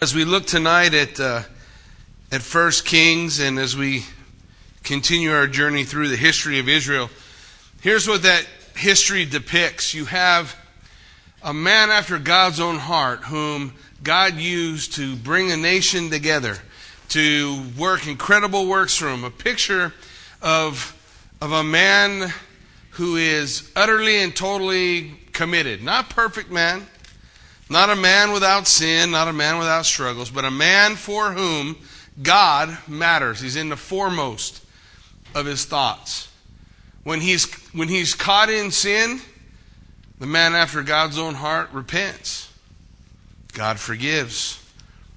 As we look tonight at uh, at First Kings, and as we continue our journey through the history of Israel, here's what that history depicts. You have a man after God's own heart, whom God used to bring a nation together, to work incredible works for him. A picture of of a man who is utterly and totally committed, not perfect man not a man without sin, not a man without struggles, but a man for whom God matters. He's in the foremost of his thoughts. When he's, when he's caught in sin, the man after God's own heart repents. God forgives.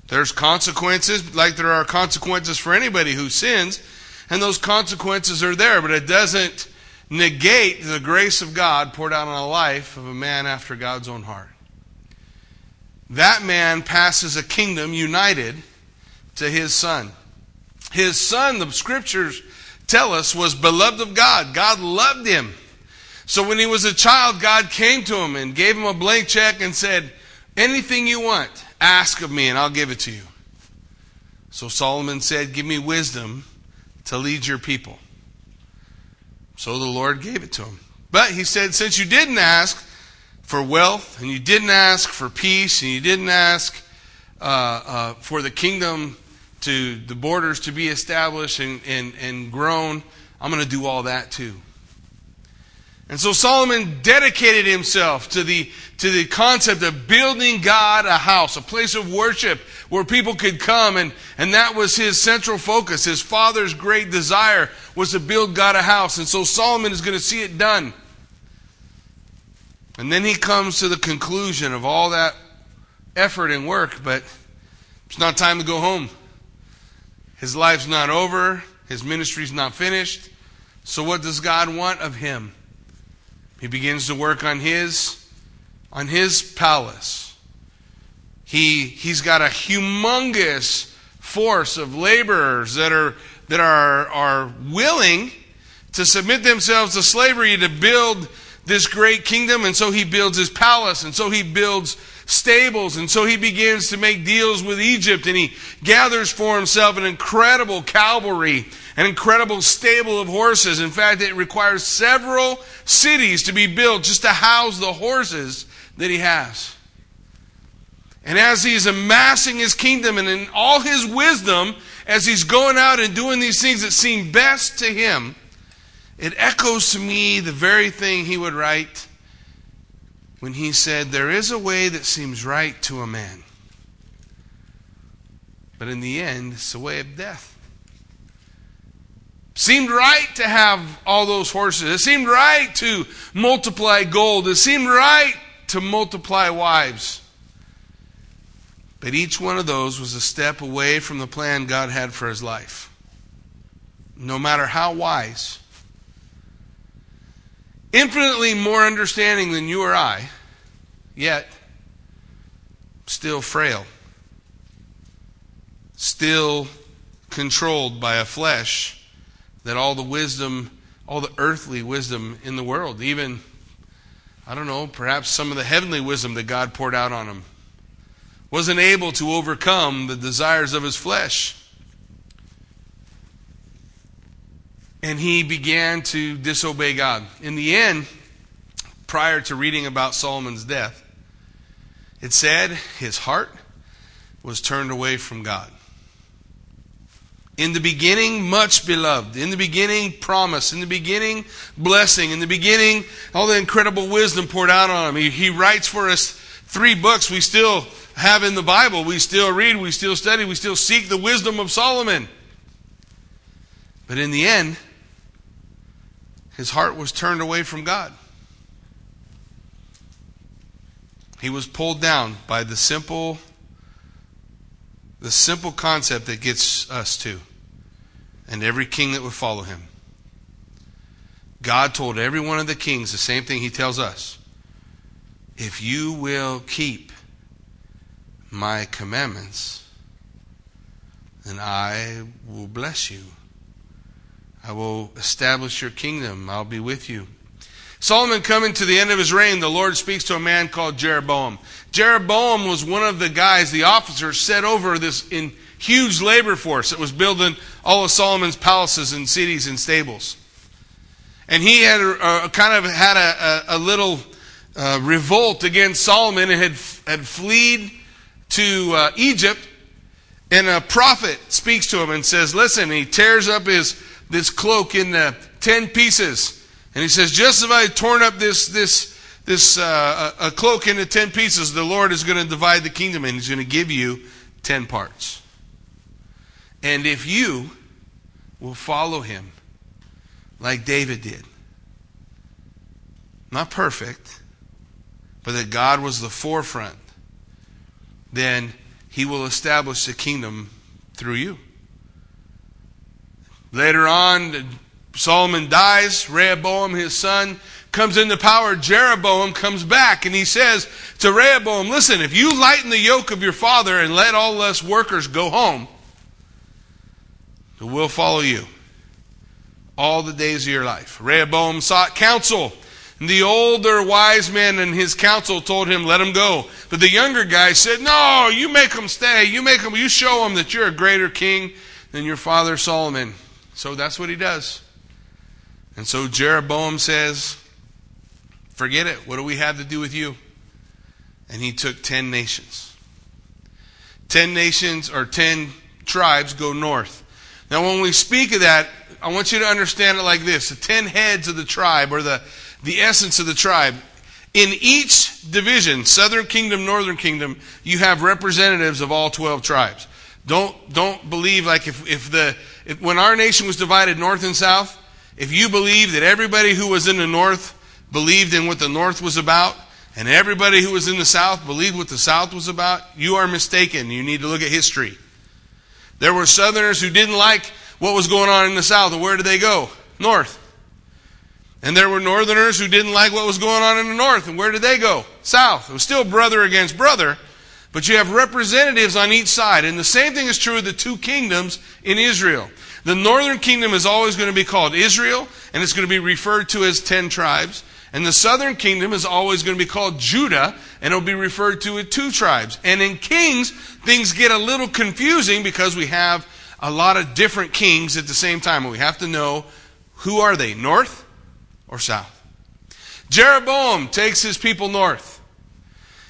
There's consequences, like there are consequences for anybody who sins, and those consequences are there, but it doesn't negate the grace of God poured out on the life of a man after God's own heart that man passes a kingdom united to his son. His son, the scriptures tell us, was beloved of God. God loved him. So when he was a child, God came to him and gave him a blank check and said, Anything you want, ask of me and I'll give it to you. So Solomon said, Give me wisdom to lead your people. So the Lord gave it to him. But he said, Since you didn't ask, for wealth, and you didn't ask for peace, and you didn't ask uh, uh, for the kingdom to the borders to be established and, and, and grown, I'm going to do all that too. And so Solomon dedicated himself to the, to the concept of building God a house, a place of worship where people could come. And, and that was his central focus. His father's great desire was to build God a house. And so Solomon is going to see it done. And then he comes to the conclusion of all that effort and work, but it's not time to go home. His life's not over, his ministry's not finished. So what does God want of him? He begins to work on his on his palace. He he's got a humongous force of laborers that are that are are willing to submit themselves to slavery to build this great kingdom, and so he builds his palace, and so he builds stables, and so he begins to make deals with Egypt, and he gathers for himself an incredible cavalry, an incredible stable of horses. In fact, it requires several cities to be built just to house the horses that he has. And as he's amassing his kingdom and in all his wisdom, as he's going out and doing these things that seem best to him, it echoes to me the very thing he would write when he said, There is a way that seems right to a man, but in the end, it's a way of death. Seemed right to have all those horses. It seemed right to multiply gold. It seemed right to multiply wives. But each one of those was a step away from the plan God had for his life. No matter how wise, infinitely more understanding than you or I, yet still frail, still controlled by a flesh that all the wisdom, all the earthly wisdom in the world, even, I don't know, perhaps some of the heavenly wisdom that God poured out on him, wasn't able to overcome the desires of his flesh. And he began to disobey God. In the end, prior to reading about Solomon's death, it said his heart was turned away from God. In the beginning, much beloved. In the beginning, promise. In the beginning, blessing. In the beginning, all the incredible wisdom poured out on him. He, he writes for us three books we still have in the Bible. We still read, we still study, we still seek the wisdom of Solomon. But in the end, his heart was turned away from God. He was pulled down by the simple the simple concept that gets us to and every king that would follow him. God told every one of the kings the same thing he tells us. If you will keep my commandments, then I will bless you. I will establish your kingdom. I'll be with you. Solomon coming to the end of his reign, the Lord speaks to a man called Jeroboam. Jeroboam was one of the guys, the officers, set over this in huge labor force that was building all of Solomon's palaces and cities and stables. And he had a, a kind of had a, a, a little uh, revolt against Solomon and had, had fled to uh, Egypt. And a prophet speaks to him and says, Listen, he tears up his this cloak into ten pieces. And he says, Just as I torn up this, this, this uh, a cloak into ten pieces, the Lord is going to divide the kingdom and he's going to give you ten parts. And if you will follow him like David did, not perfect, but that God was the forefront, then he will establish the kingdom through you. Later on, Solomon dies. Rehoboam, his son, comes into power. Jeroboam comes back and he says to Rehoboam, Listen, if you lighten the yoke of your father and let all us workers go home, we'll follow you all the days of your life. Rehoboam sought counsel And the older wise man and his council told him, let him go. But the younger guy said, no, you make him stay. You make him, you show him that you're a greater king than your father Solomon. So that's what he does. And so Jeroboam says, forget it. What do we have to do with you? And he took 10 nations. 10 nations or 10 tribes go north. Now, when we speak of that, I want you to understand it like this the 10 heads of the tribe, or the the essence of the tribe. In each division, southern kingdom, northern kingdom, you have representatives of all 12 tribes. Don't, don't believe like if, if the, if, when our nation was divided north and south, if you believe that everybody who was in the north believed in what the north was about, and everybody who was in the south believed what the south was about, you are mistaken. You need to look at history. There were southerners who didn't like what was going on in the south, and where did they go? North. And there were northerners who didn't like what was going on in the north. And where did they go? South. It was still brother against brother, but you have representatives on each side. And the same thing is true of the two kingdoms in Israel. The northern kingdom is always going to be called Israel, and it's going to be referred to as ten tribes. And the southern kingdom is always going to be called Judah, and it'll be referred to as two tribes. And in kings, things get a little confusing because we have a lot of different kings at the same time. And we have to know who are they? North? or south. Jeroboam takes his people north.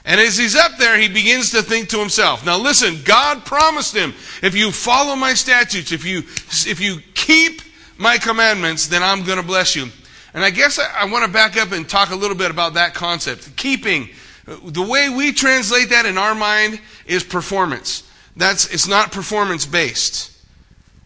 And as he's up there, he begins to think to himself, now listen, God promised him, if you follow my statutes, if you, if you keep my commandments, then I'm going to bless you. And I guess I, I want to back up and talk a little bit about that concept. Keeping. The way we translate that in our mind is performance. That's, it's not performance based.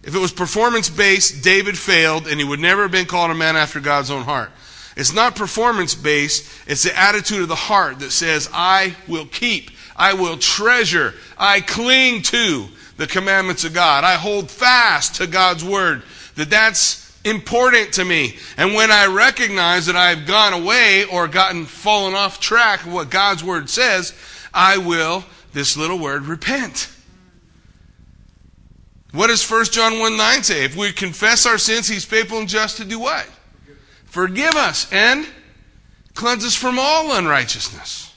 If it was performance based, David failed and he would never have been called a man after God's own heart. It's not performance based, it's the attitude of the heart that says, I will keep, I will treasure, I cling to the commandments of God. I hold fast to God's word. That that's important to me. And when I recognize that I've gone away or gotten fallen off track of what God's word says, I will, this little word, repent. What does 1 John 1 9 say? If we confess our sins, he's faithful and just to do what? Forgive us and cleanse us from all unrighteousness.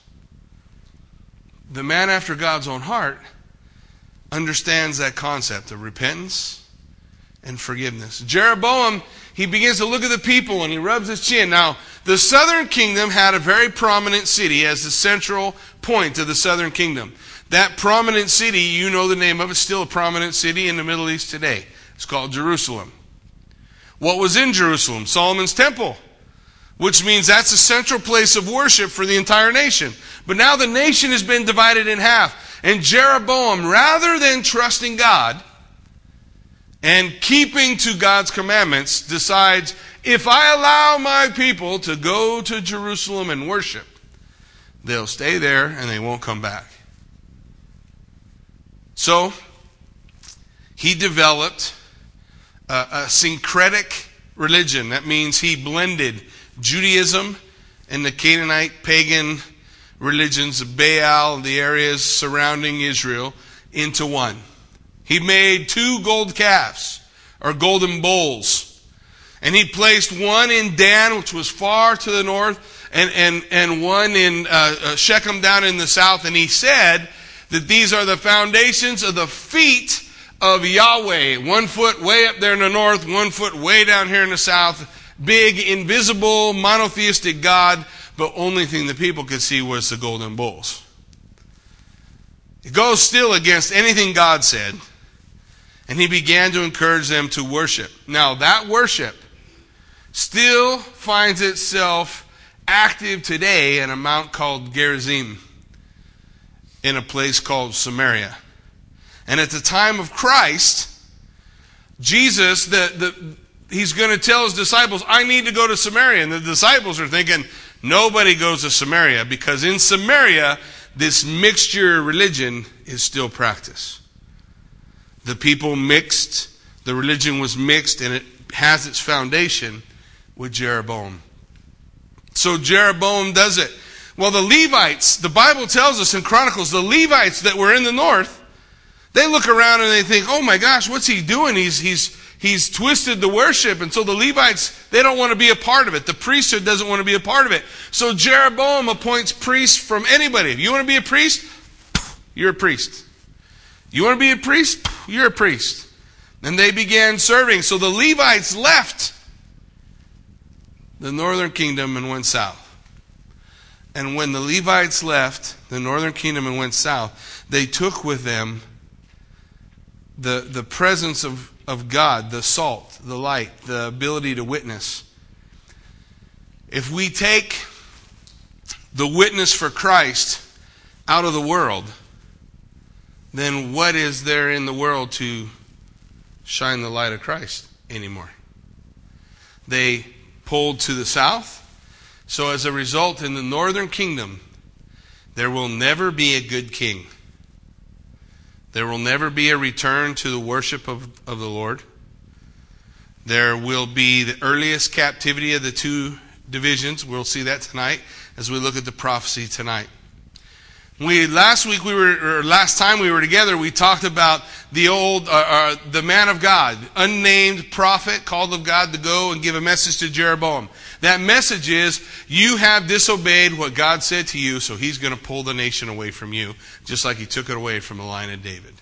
The man after God's own heart understands that concept of repentance and forgiveness. Jeroboam, he begins to look at the people and he rubs his chin. Now, the southern kingdom had a very prominent city as the central point of the southern kingdom. That prominent city, you know the name of it, still a prominent city in the Middle East today. It's called Jerusalem. What was in Jerusalem? Solomon's temple, which means that's a central place of worship for the entire nation. But now the nation has been divided in half. And Jeroboam, rather than trusting God and keeping to God's commandments, decides if I allow my people to go to Jerusalem and worship, they'll stay there and they won't come back. So, he developed a, syncretic religion. That means he blended Judaism and the Canaanite pagan religions of Baal and the areas surrounding Israel into one. He made two gold calves or golden bowls. And he placed one in Dan, which was far to the north, and, and, and one in uh, uh, Shechem down in the south. And he said that these are the foundations of the feet of Yahweh. One foot way up there in the north, one foot way down here in the south. Big, invisible, monotheistic God, but only thing the people could see was the golden bulls. It goes still against anything God said. And he began to encourage them to worship. Now, that worship still finds itself active today in a mount called Gerizim, in a place called Samaria. And at the time of Christ, Jesus, the, the, he's going to tell his disciples, I need to go to Samaria. And the disciples are thinking, nobody goes to Samaria because in Samaria, this mixture of religion is still practiced. The people mixed, the religion was mixed, and it has its foundation with Jeroboam. So Jeroboam does it. Well, the Levites, the Bible tells us in Chronicles, the Levites that were in the north, they look around and they think, oh my gosh, what's he doing? He's, he's, he's twisted the worship. And so the Levites, they don't want to be a part of it. The priesthood doesn't want to be a part of it. So Jeroboam appoints priests from anybody. If you want to be a priest, you're a priest. You want to be a priest? You're a priest. And they began serving. So the Levites left the northern kingdom and went south. And when the Levites left the northern kingdom and went south, they took with them the, the presence of, of God, the salt, the light, the ability to witness. If we take the witness for Christ out of the world, then what is there in the world to shine the light of Christ anymore? They pulled to the south. So, as a result, in the northern kingdom, there will never be a good king. There will never be a return to the worship of, of the Lord. There will be the earliest captivity of the two divisions. We'll see that tonight as we look at the prophecy tonight. We last week we were or last time we were together we talked about the old uh, uh, the man of God, unnamed prophet called of God to go and give a message to Jeroboam. That message is you have disobeyed what God said to you, so he's going to pull the nation away from you, just like he took it away from the line of David.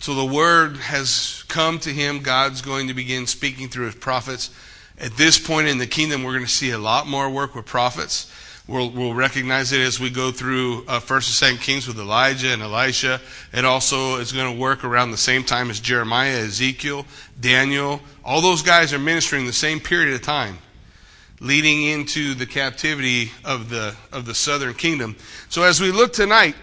So the word has come to him. God's going to begin speaking through his prophets. At this point in the kingdom, we're going to see a lot more work with prophets. We'll, we'll recognize it as we go through uh, First and Second Kings with Elijah and Elisha. It also is going to work around the same time as Jeremiah, Ezekiel, Daniel. All those guys are ministering the same period of time, leading into the captivity of the of the southern kingdom. So as we look tonight,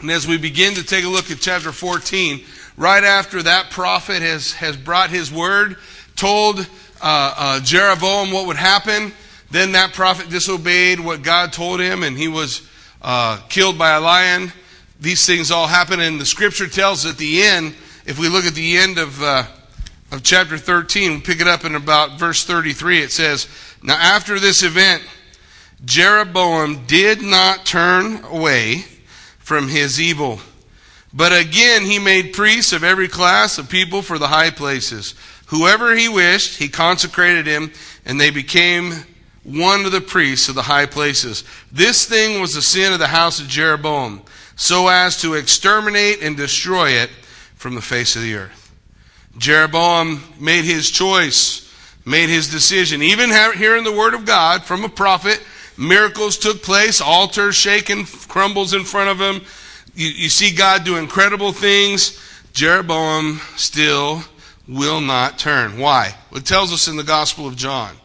and as we begin to take a look at chapter 14, right after that prophet has has brought his word, told uh, uh, Jeroboam what would happen. Then that prophet disobeyed what God told him, and he was uh, killed by a lion. These things all happen, and the scripture tells at the end, if we look at the end of, uh, of chapter 13, we pick it up in about verse 33, it says, Now after this event, Jeroboam did not turn away from his evil. But again, he made priests of every class of people for the high places Whoever he wished, he consecrated him, and they became one of the priests of the high places. This thing was the sin of the house of Jeroboam, so as to exterminate and destroy it from the face of the earth. Jeroboam made his choice, made his decision. Even hearing the word of God from a prophet, miracles took place, altars shaken, crumbles in front of him. You, you see God do incredible things. Jeroboam still will not turn. Why? It tells us in the Gospel of John.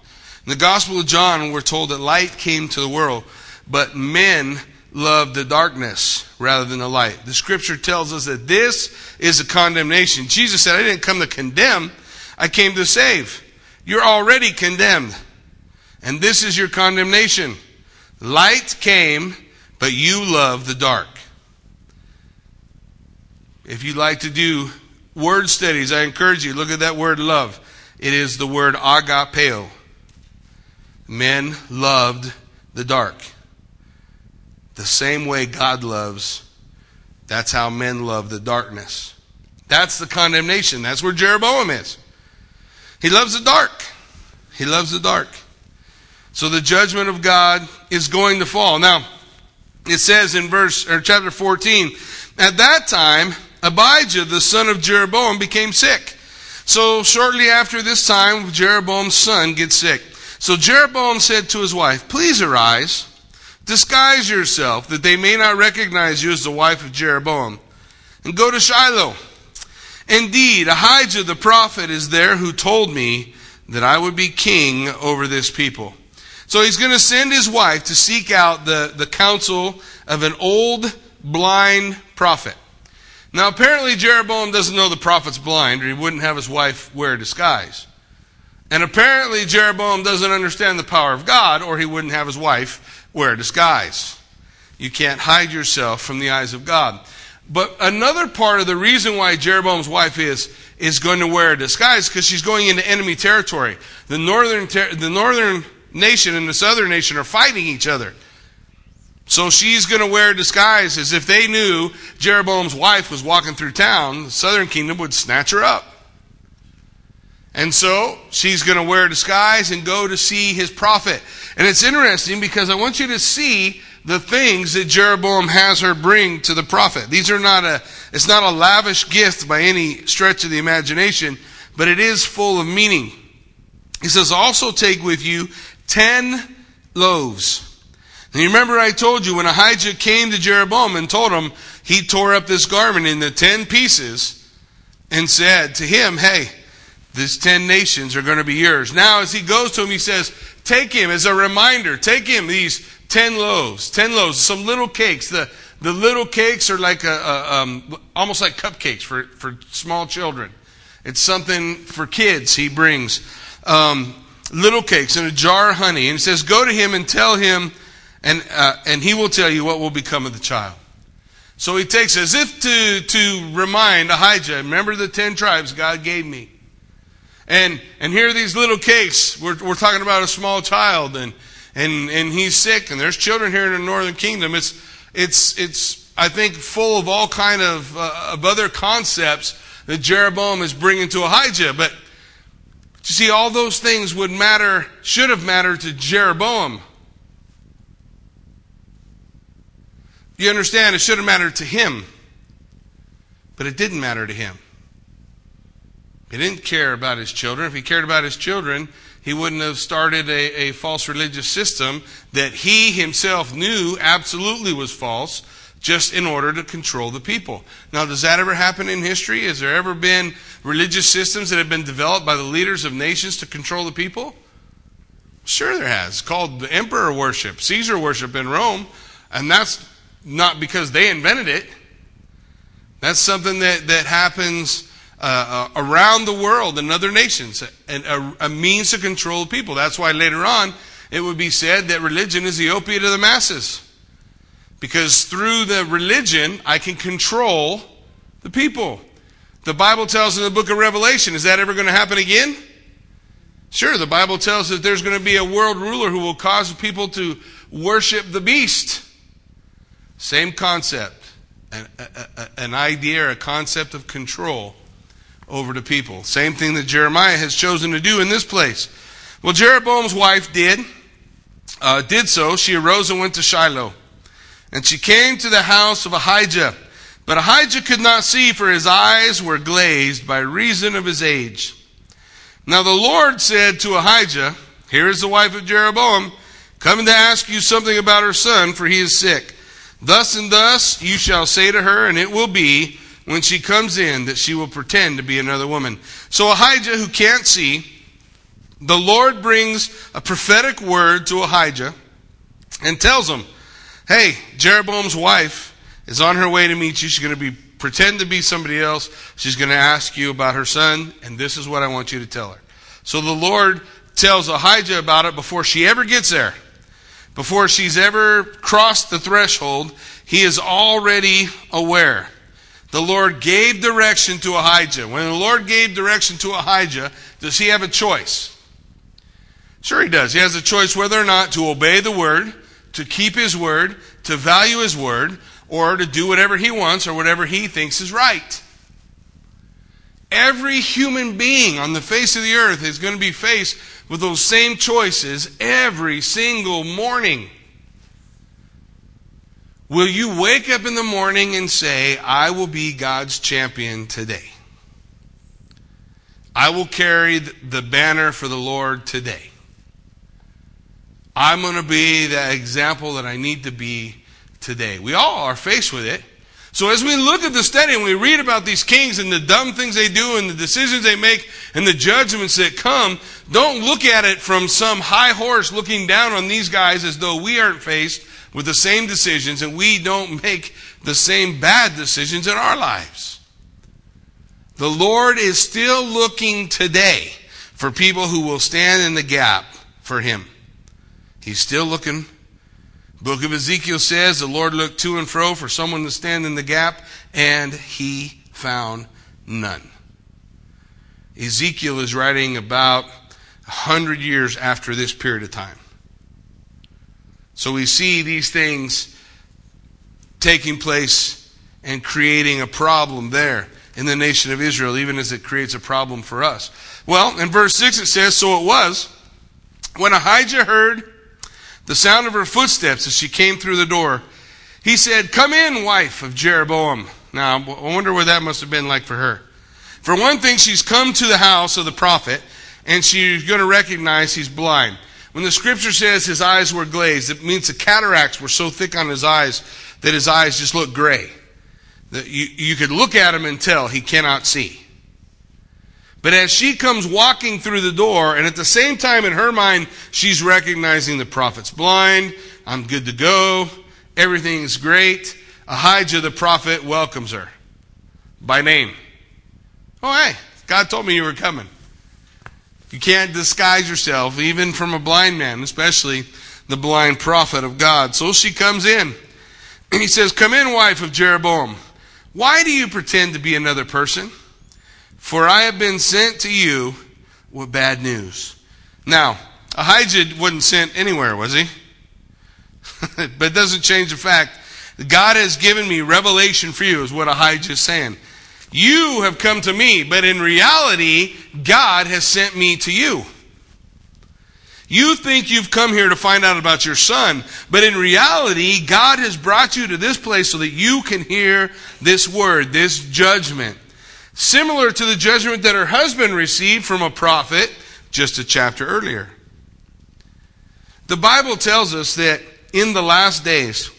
In the Gospel of John, we're told that light came to the world, but men loved the darkness rather than the light. The scripture tells us that this is a condemnation. Jesus said, I didn't come to condemn, I came to save. You're already condemned. And this is your condemnation. Light came, but you love the dark. If you'd like to do word studies, I encourage you, look at that word love. It is the word agapeo. Men loved the dark. The same way God loves, that's how men love the darkness. That's the condemnation. That's where Jeroboam is. He loves the dark. He loves the dark. So the judgment of God is going to fall. Now, it says in verse or chapter 14, at that time Abijah the son of Jeroboam became sick. So shortly after this time Jeroboam's son gets sick. So Jeroboam said to his wife, "Please arise, disguise yourself that they may not recognize you as the wife of Jeroboam, and go to Shiloh. Indeed, Ahijah the prophet is there who told me that I would be king over this people." So he's going to send his wife to seek out the, the counsel of an old blind prophet. Now, apparently, Jeroboam doesn't know the prophet's blind, or he wouldn't have his wife wear a disguise. And apparently, Jeroboam doesn't understand the power of God, or he wouldn't have his wife wear a disguise. You can't hide yourself from the eyes of God. But another part of the reason why Jeroboam's wife is is going to wear a disguise because she's going into enemy territory. The northern ter- the northern nation and the southern nation are fighting each other. So she's going to wear a disguise as if they knew Jeroboam's wife was walking through town, the southern kingdom would snatch her up. And so she's going to wear a disguise and go to see his prophet. And it's interesting because I want you to see the things that Jeroboam has her bring to the prophet. These are not a, it's not a lavish gift by any stretch of the imagination, but it is full of meaning. He says, also take with you ten loaves. And you remember I told you when Ahijah came to Jeroboam and told him he tore up this garment into ten pieces and said to him, Hey, these ten nations are going to be yours. Now, as he goes to him, he says, Take him as a reminder, take him these ten loaves, ten loaves, some little cakes. The, the little cakes are like a, a um, almost like cupcakes for, for small children. It's something for kids he brings. Um, little cakes and a jar of honey. And he says, Go to him and tell him, and, uh, and he will tell you what will become of the child. So he takes, as if to, to remind Ahijah, remember the ten tribes God gave me. And, and here are these little cakes. We're, we're talking about a small child, and, and, and he's sick, and there's children here in the northern kingdom. It's, it's, it's I think, full of all kind of, uh, of other concepts that Jeroboam is bringing to Ahijah. But you see, all those things would matter, should have mattered to Jeroboam. You understand? It should have mattered to him, but it didn't matter to him. He didn't care about his children. If he cared about his children, he wouldn't have started a, a false religious system that he himself knew absolutely was false just in order to control the people. Now, does that ever happen in history? Has there ever been religious systems that have been developed by the leaders of nations to control the people? Sure, there has. It's called the emperor worship, Caesar worship in Rome, and that's not because they invented it. That's something that, that happens uh, uh, around the world in other nations, and a, a means to control people. That's why later on it would be said that religion is the opiate of the masses. Because through the religion, I can control the people. The Bible tells in the book of Revelation, is that ever going to happen again? Sure, the Bible tells that there's going to be a world ruler who will cause people to worship the beast. Same concept. An, a, an idea a concept of control over to people. Same thing that Jeremiah has chosen to do in this place. Well, Jeroboam's wife did, uh, did so. She arose and went to Shiloh. And she came to the house of Ahijah. But Ahijah could not see, for his eyes were glazed by reason of his age. Now the Lord said to Ahijah, Here is the wife of Jeroboam, coming to ask you something about her son, for he is sick. Thus and thus you shall say to her, and it will be when she comes in that she will pretend to be another woman. So Ahijah, who can't see, the Lord brings a prophetic word to Ahijah and tells him, Hey, Jeroboam's wife is on her way to meet you. She's going to be pretend to be somebody else. She's going to ask you about her son, and this is what I want you to tell her. So the Lord tells Ahijah about it before she ever gets there. Before she's ever crossed the threshold, he is already aware. The Lord gave direction to Ahijah. When the Lord gave direction to Ahijah, does he have a choice? Sure, he does. He has a choice whether or not to obey the word to keep his word, to value his word, or to do whatever he wants or whatever he thinks is right. Every human being on the face of the earth is going to be faced with those same choices every single morning. Will you wake up in the morning and say, I will be God's champion today? I will carry the banner for the Lord today. I'm going to be the example that I need to be today. We all are faced with it. So as we look at the study and we read about these kings and the dumb things they do and the decisions they make and the judgments that come, don't look at it from some high horse looking down on these guys as though we aren't faced with the same decisions and we don't make the same bad decisions in our lives. The Lord is still looking today for people who will stand in the gap for Him. He's still looking. Book of Ezekiel says the Lord looked to and fro for someone to stand in the gap, and he found none. Ezekiel is writing about a hundred years after this period of time. So we see these things taking place and creating a problem there in the nation of Israel, even as it creates a problem for us. Well, in verse 6 it says, So it was, when Ahijah heard the sound of her footsteps as she came through the door, he said, Come in, wife of Jeroboam. Now, I wonder what that must have been like for her. For one thing, she's come to the house of the prophet, and she's going to recognize he's blind. When the scripture says his eyes were glazed, it means the cataracts were so thick on his eyes that his eyes just looked gray. That you, you could look at him and tell he cannot see. But as she comes walking through the door, and at the same time in her mind, she's recognizing the prophet's blind, I'm good to go, everything's great, Ahijah the prophet welcomes her by name. Oh, hey, God told me you were coming. You can't disguise yourself, even from a blind man, especially the blind prophet of God. So she comes in. And he says, Come in, wife of Jeroboam. Why do you pretend to be another person? For I have been sent to you with bad news. Now, Ahijah wasn't sent anywhere, was he? but it doesn't change the fact that God has given me revelation for you, is what Ahijah is saying. You have come to me, but in reality, God has sent me to you. You think you've come here to find out about your son, but in reality, God has brought you to this place so that you can hear this word, this judgment. Similar to the judgment that her husband received from a prophet just a chapter earlier. The Bible tells us that in the last days,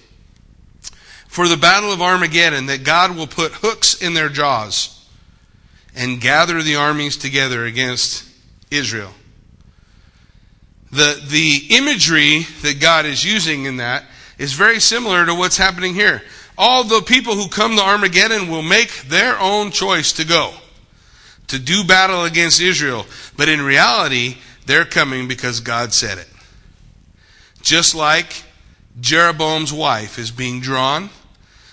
for the battle of Armageddon, that God will put hooks in their jaws and gather the armies together against Israel. The, the imagery that God is using in that is very similar to what's happening here. All the people who come to Armageddon will make their own choice to go, to do battle against Israel. But in reality, they're coming because God said it. Just like Jeroboam's wife is being drawn.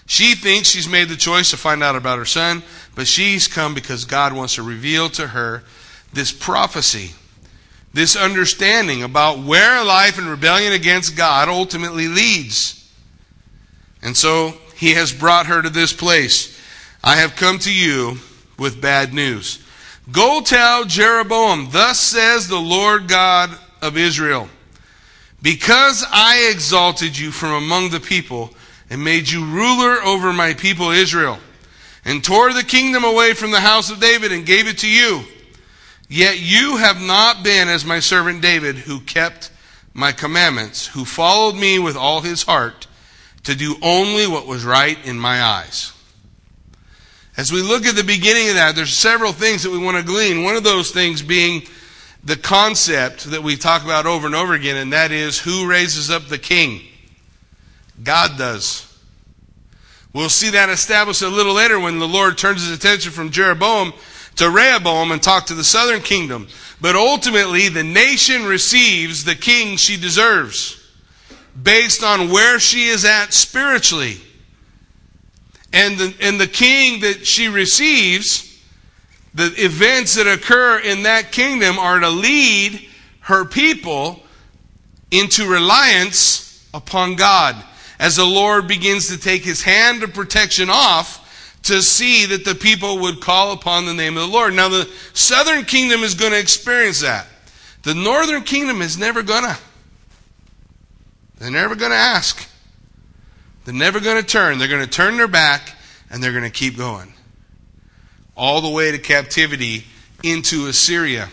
She thinks she's made the choice to find out about her son, but she's come because God wants to reveal to her this prophecy this understanding about where life in rebellion against God ultimately leads. And so he has brought her to this place. I have come to you with bad news. Go tell Jeroboam, thus says the Lord God of Israel, because I exalted you from among the people and made you ruler over my people Israel, and tore the kingdom away from the house of David and gave it to you. Yet you have not been as my servant David, who kept my commandments, who followed me with all his heart to do only what was right in my eyes. As we look at the beginning of that, there's several things that we want to glean. One of those things being the concept that we talk about over and over again, and that is who raises up the king? God does. We'll see that established a little later when the Lord turns his attention from Jeroboam to Rehoboam and talk to the southern kingdom. But ultimately, the nation receives the king she deserves based on where she is at spiritually. And the, and the king that she receives, the events that occur in that kingdom are to lead her people into reliance upon God. As the Lord begins to take his hand of protection off to see that the people would call upon the name of the Lord. Now, the southern kingdom is going to experience that. The northern kingdom is never going to. They're never going to ask. They're never going to turn. They're going to turn their back and they're going to keep going. All the way to captivity into Assyria.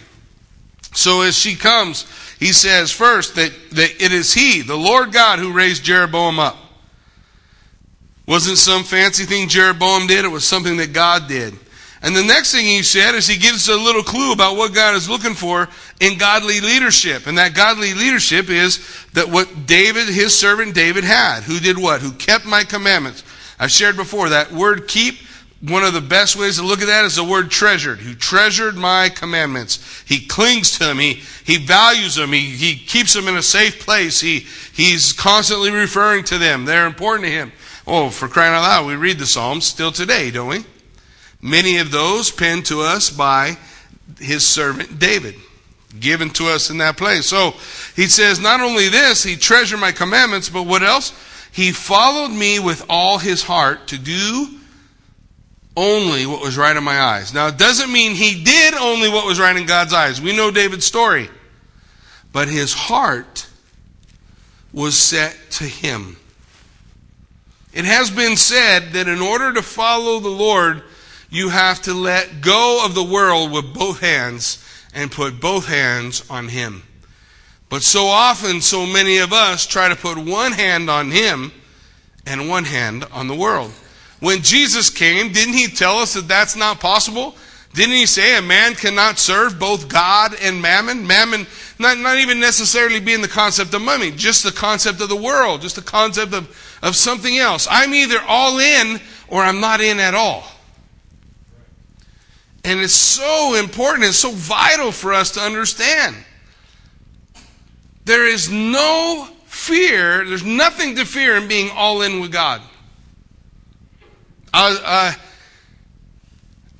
So as she comes, he says first that, that it is he, the Lord God, who raised Jeroboam up. Wasn't some fancy thing Jeroboam did, it was something that God did. And the next thing he said is he gives a little clue about what God is looking for in godly leadership. And that godly leadership is that what David, his servant David, had. Who did what? Who kept my commandments. I've shared before that word keep. One of the best ways to look at that is the word treasured. Who treasured my commandments. He clings to them. He, he values them. He, he keeps them in a safe place. He, he's constantly referring to them. They're important to him. Oh, for crying out loud, we read the Psalms still today, don't we? Many of those penned to us by his servant David, given to us in that place. So he says, not only this, he treasured my commandments, but what else? He followed me with all his heart to do only what was right in my eyes. Now, it doesn't mean he did only what was right in God's eyes. We know David's story. But his heart was set to him. It has been said that in order to follow the Lord, you have to let go of the world with both hands and put both hands on Him. But so often, so many of us try to put one hand on Him and one hand on the world. When Jesus came, didn't He tell us that that's not possible? Didn't He say a man cannot serve both God and mammon? Mammon, not, not even necessarily being the concept of money, just the concept of the world, just the concept of, of something else. I'm either all in or I'm not in at all. And it's so important, it's so vital for us to understand. There is no fear, there's nothing to fear in being all in with God. I,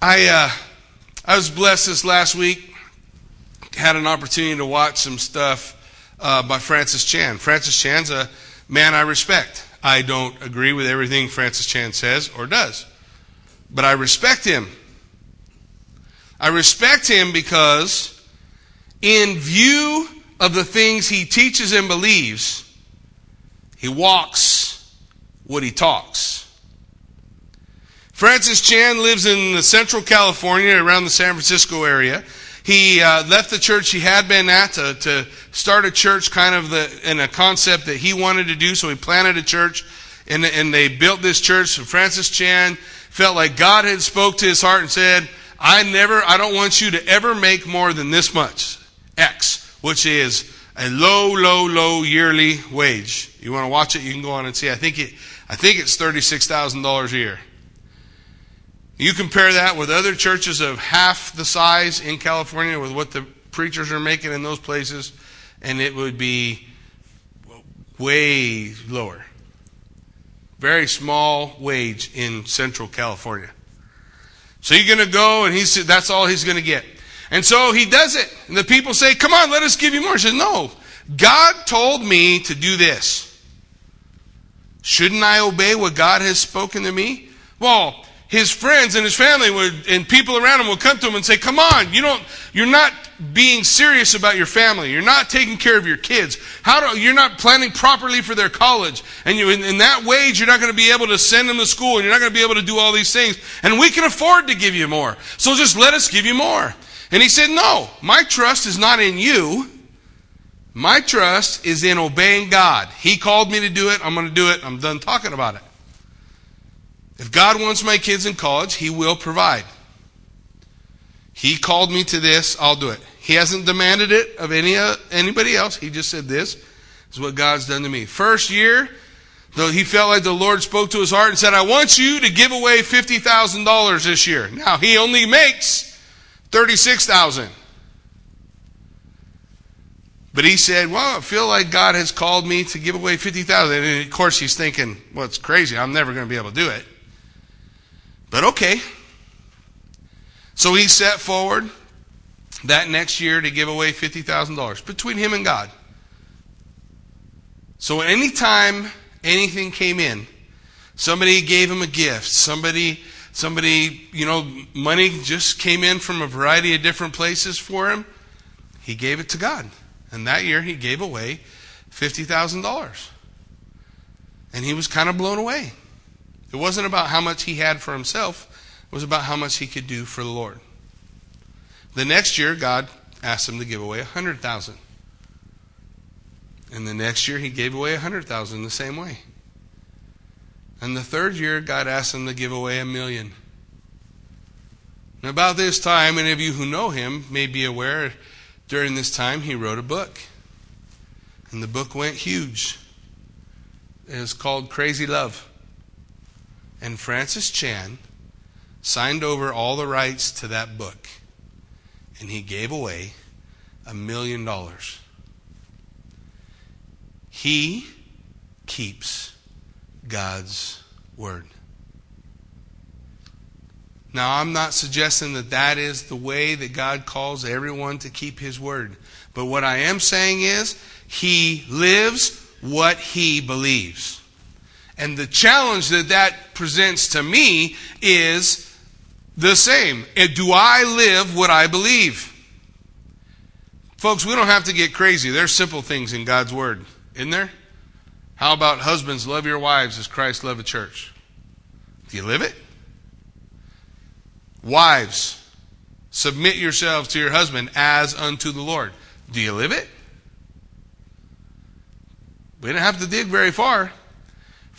I, uh, I was blessed this last week, had an opportunity to watch some stuff uh, by Francis Chan. Francis Chan's a man I respect. I don't agree with everything Francis Chan says or does, but I respect him I respect him because, in view of the things he teaches and believes, he walks what he talks. Francis Chan lives in the central California, around the San Francisco area. He uh, left the church he had been at to, to start a church kind of the, in a concept that he wanted to do. So he planted a church and, and they built this church. And Francis Chan felt like God had spoke to his heart and said, I never, I don't want you to ever make more than this much, X, which is a low, low, low yearly wage. You want to watch it? You can go on and see. I think it, I think it's thirty-six thousand dollars a year. You compare that with other churches of half the size in California with what the preachers are making in those places, and it would be way lower. Very small wage in Central California. So you're going to go, and he said that's all he's going to get. And so he does it. And the people say, Come on, let us give you more. He says, No, God told me to do this. Shouldn't I obey what God has spoken to me? Well, his friends and his family would, and people around him would come to him and say, Come on, you don't, you're not being serious about your family. You're not taking care of your kids. How do, you're not planning properly for their college. And you, in, in that wage, you're not going to be able to send them to school and you're not going to be able to do all these things. And we can afford to give you more. So just let us give you more. And he said, No, my trust is not in you. My trust is in obeying God. He called me to do it. I'm going to do it. I'm done talking about it. If God wants my kids in college, He will provide. He called me to this, I'll do it. He hasn't demanded it of any uh, anybody else. He just said this is what God's done to me. First year, though he felt like the Lord spoke to his heart and said, "I want you to give away $50,000 this year." Now, he only makes 36,000. But he said, Well, I feel like God has called me to give away 50,000. And of course, he's thinking, Well, it's crazy. I'm never going to be able to do it. But okay. So he set forward that next year to give away $50,000 between him and God. So anytime anything came in, somebody gave him a gift, somebody somebody, you know, money just came in from a variety of different places for him. He gave it to God. And that year he gave away $50,000. And he was kind of blown away. It wasn't about how much he had for himself, it was about how much he could do for the Lord. The next year, God asked him to give away a 100,000. And the next year, he gave away a 100,000 the same way. And the third year, God asked him to give away a million. And about this time, any of you who know him may be aware during this time he wrote a book. And the book went huge. It was called Crazy Love. And Francis Chan signed over all the rights to that book. And he gave away a million dollars. He keeps God's word. Now, I'm not suggesting that that is the way that God calls everyone to keep His word. But what I am saying is, He lives what He believes. And the challenge that that presents to me is the same. Do I live what I believe? Folks, we don't have to get crazy. There's simple things in God's Word, isn't there? How about husbands, love your wives as Christ loved the church? Do you live it? Wives, submit yourselves to your husband as unto the Lord. Do you live it? We don't have to dig very far.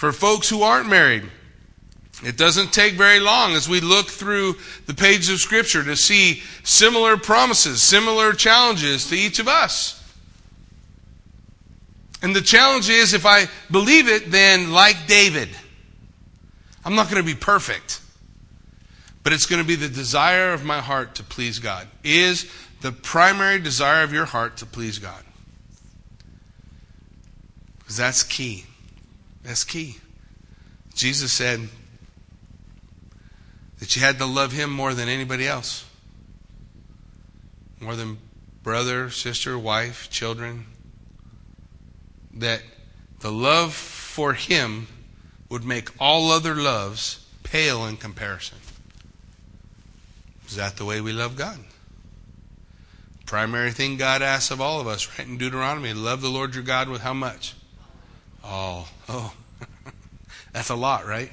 For folks who aren't married, it doesn't take very long as we look through the pages of Scripture to see similar promises, similar challenges to each of us. And the challenge is if I believe it, then like David, I'm not going to be perfect. But it's going to be the desire of my heart to please God. Is the primary desire of your heart to please God? Because that's key. That's key. Jesus said that you had to love him more than anybody else. More than brother, sister, wife, children, that the love for Him would make all other loves pale in comparison. Is that the way we love God? Primary thing God asks of all of us, right in Deuteronomy, love the Lord your God with how much? Oh, oh. That's a lot, right?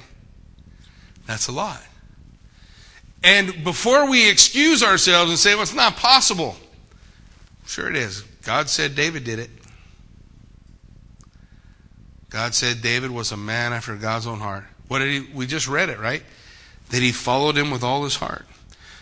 That's a lot. And before we excuse ourselves and say, well, it's not possible, sure it is. God said David did it. God said David was a man after God's own heart. What did he, we just read it, right? That he followed him with all his heart,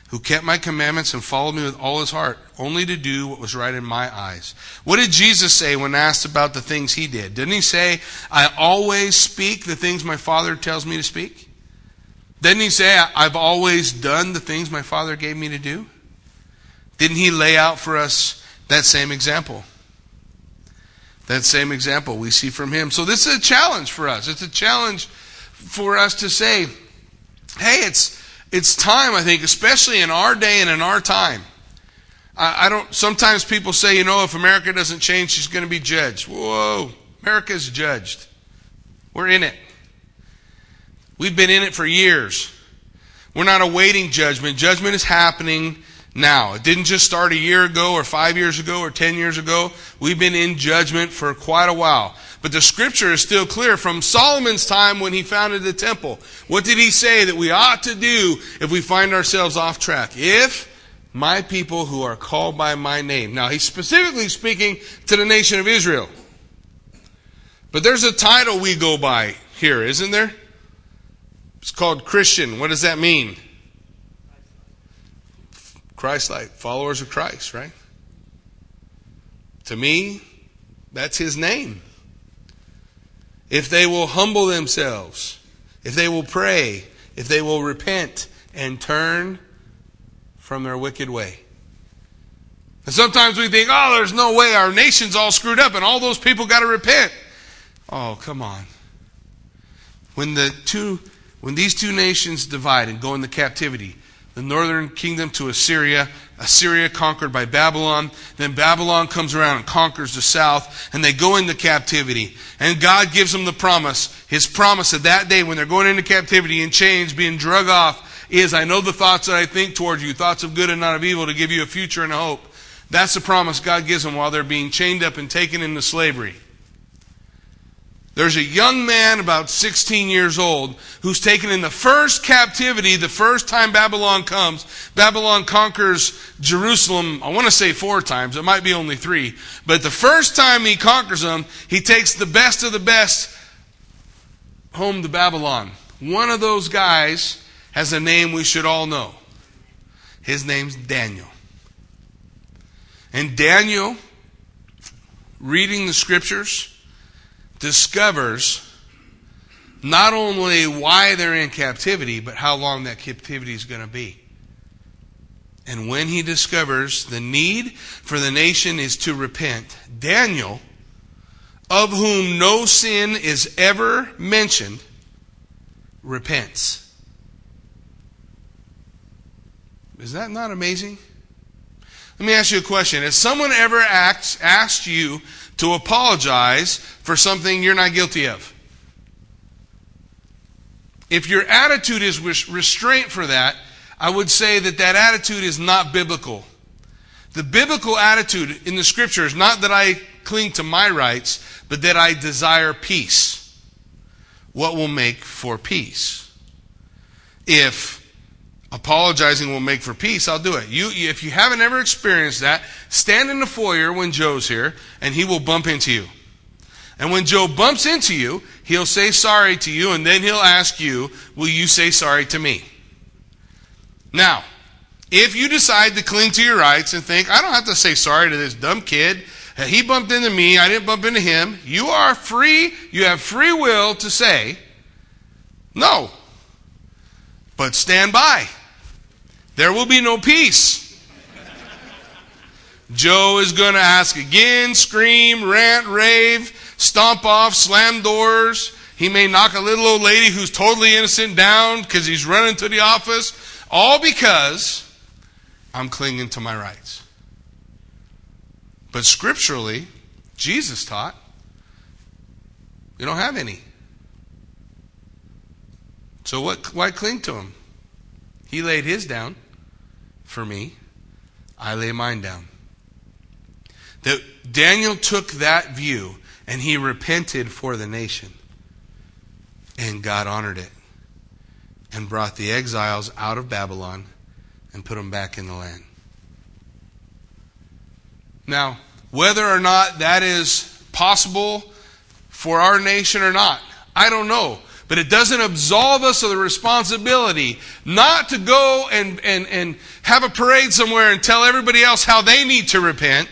who kept my commandments and followed me with all his heart, only to do what was right in my eyes. What did Jesus say when asked about the things he did? Didn't he say, I always speak the things my Father tells me to speak? Didn't he say, I've always done the things my Father gave me to do? Didn't he lay out for us that same example? That same example we see from him. So this is a challenge for us. It's a challenge for us to say, hey, it's it's time, I think, especially in our day and in our time. I, I don't sometimes people say, you know, if America doesn't change, she's going to be judged. Whoa, America's judged. We're in it. We've been in it for years. We're not awaiting judgment. Judgment is happening now. It didn't just start a year ago or five years ago or ten years ago. We've been in judgment for quite a while. But the scripture is still clear from Solomon's time when he founded the temple. What did he say that we ought to do if we find ourselves off track? If my people who are called by my name. Now, he's specifically speaking to the nation of Israel. But there's a title we go by here, isn't there? It's called Christian. What does that mean? Christ like, followers of Christ, right? To me, that's his name. If they will humble themselves, if they will pray, if they will repent and turn from their wicked way. And sometimes we think, oh, there's no way our nation's all screwed up and all those people got to repent. Oh, come on. When the two when these two nations divide and go into captivity, the northern kingdom to Assyria, Assyria conquered by Babylon. Then Babylon comes around and conquers the south, and they go into captivity. And God gives them the promise, His promise that that day when they're going into captivity in chains, being drug off is, I know the thoughts that I think towards you, thoughts of good and not of evil, to give you a future and a hope. That's the promise God gives them while they're being chained up and taken into slavery. There's a young man about 16 years old who's taken in the first captivity the first time Babylon comes. Babylon conquers Jerusalem, I want to say four times, it might be only three. But the first time he conquers them, he takes the best of the best home to Babylon. One of those guys has a name we should all know. His name's Daniel. And Daniel, reading the scriptures, discovers not only why they're in captivity, but how long that captivity is going to be. And when he discovers the need for the nation is to repent, Daniel, of whom no sin is ever mentioned, repents. Is that not amazing? Let me ask you a question. Has someone ever asked, asked you to apologize for something you're not guilty of. If your attitude is restraint for that, I would say that that attitude is not biblical. The biblical attitude in the scripture is not that I cling to my rights, but that I desire peace. What will make for peace? If apologizing will make for peace, I'll do it. You, if you haven't ever experienced that, stand in the foyer when Joe's here, and he will bump into you. And when Joe bumps into you, he'll say sorry to you, and then he'll ask you, Will you say sorry to me? Now, if you decide to cling to your rights and think, I don't have to say sorry to this dumb kid, he bumped into me, I didn't bump into him, you are free, you have free will to say, No. But stand by there will be no peace. Joe is going to ask again, scream, rant, rave, stomp off, slam doors. He may knock a little old lady who's totally innocent down because he's running to the office, all because I'm clinging to my rights. But scripturally, Jesus taught you don't have any. So what, why cling to him? He laid his down for me, I lay mine down. That Daniel took that view and he repented for the nation. And God honored it and brought the exiles out of Babylon and put them back in the land. Now, whether or not that is possible for our nation or not, I don't know. But it doesn't absolve us of the responsibility not to go and, and, and have a parade somewhere and tell everybody else how they need to repent,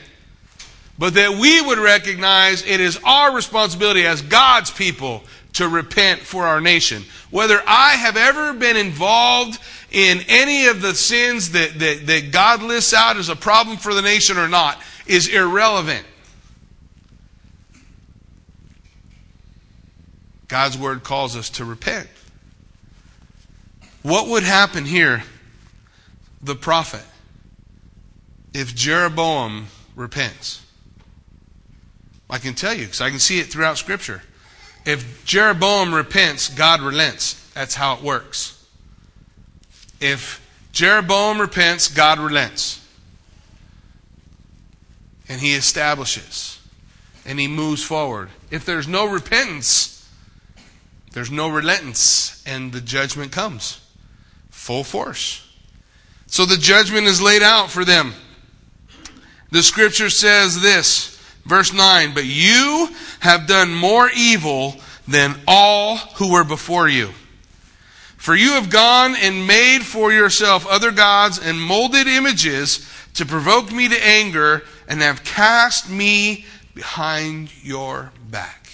but that we would recognize it is our responsibility as God's people to repent for our nation. Whether I have ever been involved in any of the sins that, that, that God lists out as a problem for the nation or not is irrelevant. God's word calls us to repent. What would happen here, the prophet, if Jeroboam repents? I can tell you because I can see it throughout Scripture. If Jeroboam repents, God relents. That's how it works. If Jeroboam repents, God relents. And he establishes. And he moves forward. If there's no repentance, there's no relentance, and the judgment comes full force. So the judgment is laid out for them. The scripture says this, verse 9, But you have done more evil than all who were before you. For you have gone and made for yourself other gods and molded images to provoke me to anger and have cast me behind your back.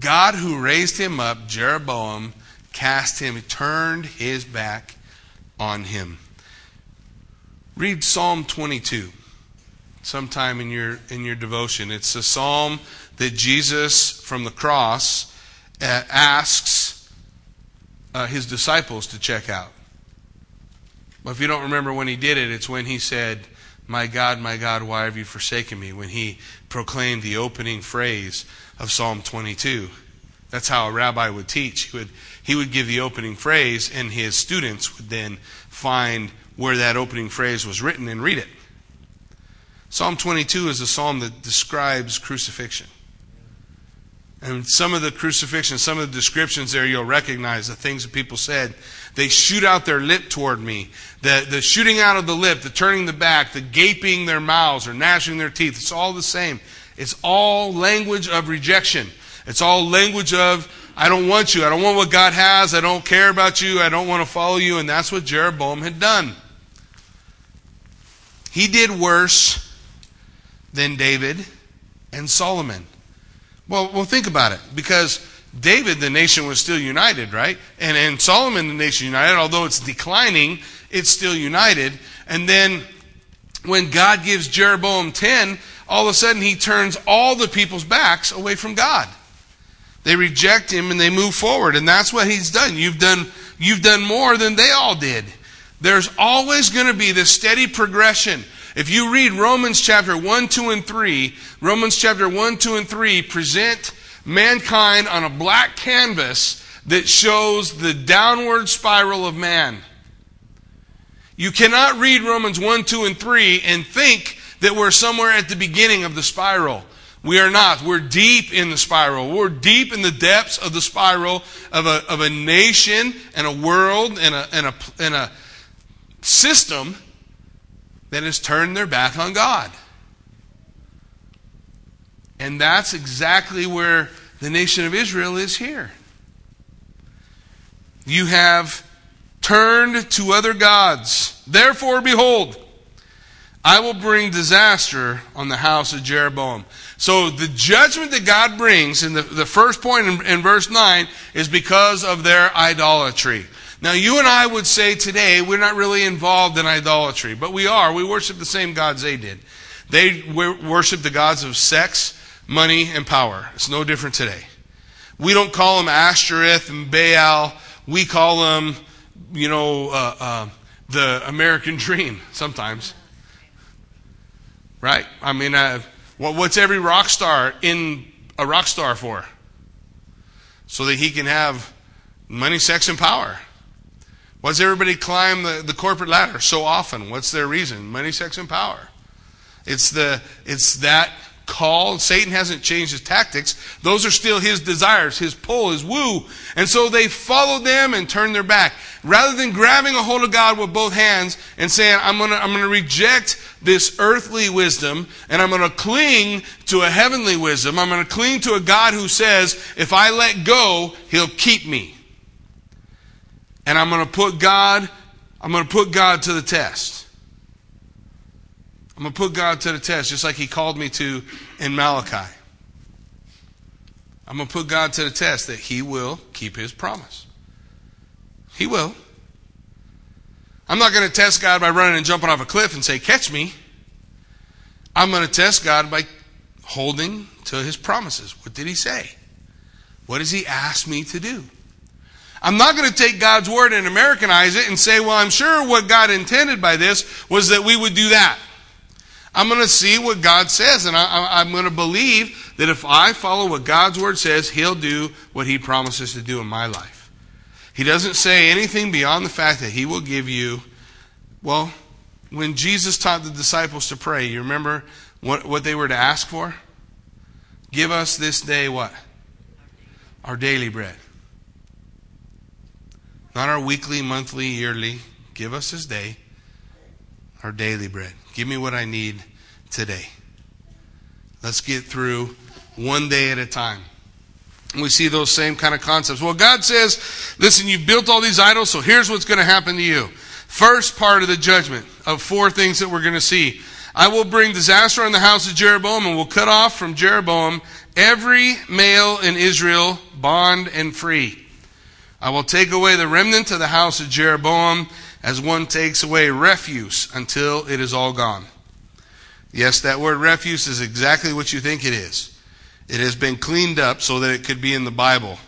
God, who raised him up, Jeroboam, cast him, turned his back on him. Read Psalm 22 sometime in your, in your devotion. It's a psalm that Jesus from the cross uh, asks uh, his disciples to check out. Well, if you don't remember when he did it, it's when he said, My God, my God, why have you forsaken me? When he proclaimed the opening phrase of Psalm 22. That's how a rabbi would teach. He would, he would give the opening phrase, and his students would then find where that opening phrase was written and read it. Psalm 22 is a psalm that describes crucifixion. And some of the crucifixion, some of the descriptions there, you'll recognize the things that people said. They shoot out their lip toward me. The, the shooting out of the lip, the turning the back, the gaping their mouths or gnashing their teeth. It's all the same. It's all language of rejection. It's all language of, I don't want you. I don't want what God has. I don't care about you. I don't want to follow you. And that's what Jeroboam had done. He did worse than David and Solomon. Well, well, think about it. Because David, the nation was still united, right? And, and Solomon, the nation united, although it's declining, it's still united. And then when God gives Jeroboam 10, all of a sudden he turns all the people's backs away from God. They reject him and they move forward. And that's what he's done. You've done, you've done more than they all did. There's always going to be this steady progression. If you read Romans chapter 1, 2, and 3, Romans chapter 1, 2, and 3 present mankind on a black canvas that shows the downward spiral of man. You cannot read Romans 1, 2, and 3 and think that we're somewhere at the beginning of the spiral. We are not. We're deep in the spiral. We're deep in the depths of the spiral of a, of a nation and a world and a, and, a, and a system that has turned their back on God. And that's exactly where the nation of Israel is here. You have turned to other gods. Therefore, behold, I will bring disaster on the house of Jeroboam. So the judgment that God brings in the, the first point in, in verse 9 is because of their idolatry. Now, you and I would say today we're not really involved in idolatry, but we are. We worship the same gods they did. They worship the gods of sex, money, and power. It's no different today. We don't call them Ashtoreth and Baal. We call them, you know, uh, uh, the American dream sometimes. Right? I mean, uh, what's every rock star in a rock star for? So that he can have money, sex, and power. Why does everybody climb the, the corporate ladder so often? What's their reason? Money, sex, and power. It's the it's that call. Satan hasn't changed his tactics. Those are still his desires, his pull, his woo. And so they followed them and turned their back. Rather than grabbing a hold of God with both hands and saying, I'm gonna, I'm gonna reject this earthly wisdom and I'm gonna cling to a heavenly wisdom. I'm gonna cling to a God who says, if I let go, he'll keep me. And I'm gonna put God, I'm gonna put God to the test. I'm going to put God to the test, just like He called me to in Malachi. I'm going to put God to the test that He will keep His promise. He will. I'm not going to test God by running and jumping off a cliff and say, Catch me. I'm going to test God by holding to His promises. What did He say? What does He ask me to do? I'm not going to take God's word and Americanize it and say, well, I'm sure what God intended by this was that we would do that. I'm going to see what God says, and I, am going to believe that if I follow what God's Word says, He'll do what He promises to do in my life. He doesn't say anything beyond the fact that He will give you, well, when Jesus taught the disciples to pray, you remember what, what they were to ask for? Give us this day what? Our daily bread. Not our weekly, monthly, yearly. Give us this day our daily bread. Give me what I need today. Let's get through one day at a time. We see those same kind of concepts. Well, God says, listen, you've built all these idols, so here's what's going to happen to you. First part of the judgment of four things that we're going to see. I will bring disaster on the house of Jeroboam and will cut off from Jeroboam every male in Israel, bond and free. I will take away the remnant of the house of Jeroboam as one takes away refuse until it is all gone. Yes, that word refuse is exactly what you think it is. It has been cleaned up so that it could be in the Bible.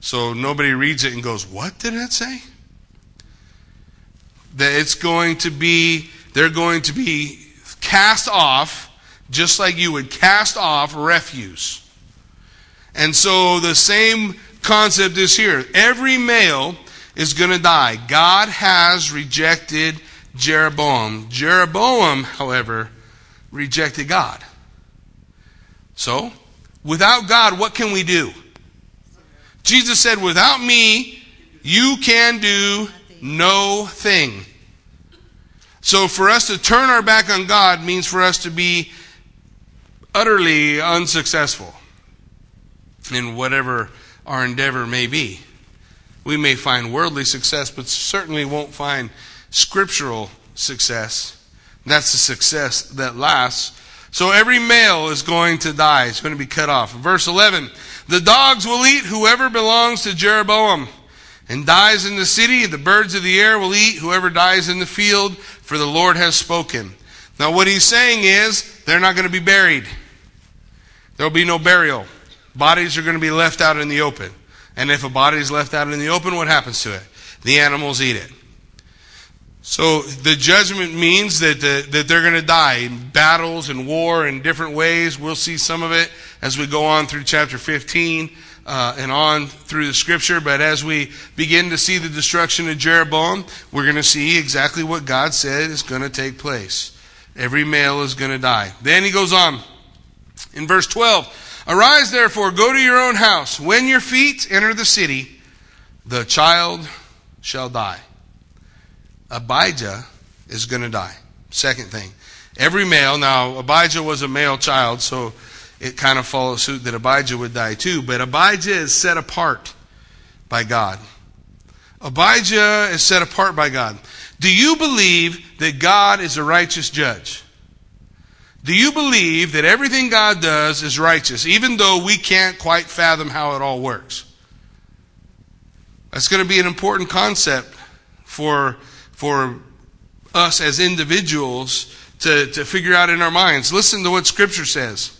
So nobody reads it and goes, What did that say? That it's going to be, they're going to be cast off just like you would cast off refuse. And so the same concept is here. Every male is going to die. God has rejected Jeroboam. Jeroboam, however, rejected God. So, without God, what can we do? Jesus said, Without me, you can do no thing. So, for us to turn our back on God means for us to be utterly unsuccessful in whatever our endeavor may be. We may find worldly success, but certainly won't find scriptural success. That's the success that lasts. So every male is going to die. It's going to be cut off. Verse 11 The dogs will eat whoever belongs to Jeroboam and dies in the city. The birds of the air will eat whoever dies in the field, for the Lord has spoken. Now, what he's saying is they're not going to be buried, there will be no burial. Bodies are going to be left out in the open. And if a body is left out in the open, what happens to it? The animals eat it. So the judgment means that, the, that they're going to die in battles and war in different ways. We'll see some of it as we go on through chapter 15 uh, and on through the scripture. But as we begin to see the destruction of Jeroboam, we're going to see exactly what God said is going to take place. Every male is going to die. Then he goes on in verse 12 Arise, therefore, go to your own house. When your feet enter the city, the child shall die. Abijah is going to die. Second thing. Every male, now Abijah was a male child, so it kind of follows suit that Abijah would die too, but Abijah is set apart by God. Abijah is set apart by God. Do you believe that God is a righteous judge? Do you believe that everything God does is righteous, even though we can't quite fathom how it all works? That's going to be an important concept for for us as individuals to, to figure out in our minds. Listen to what Scripture says.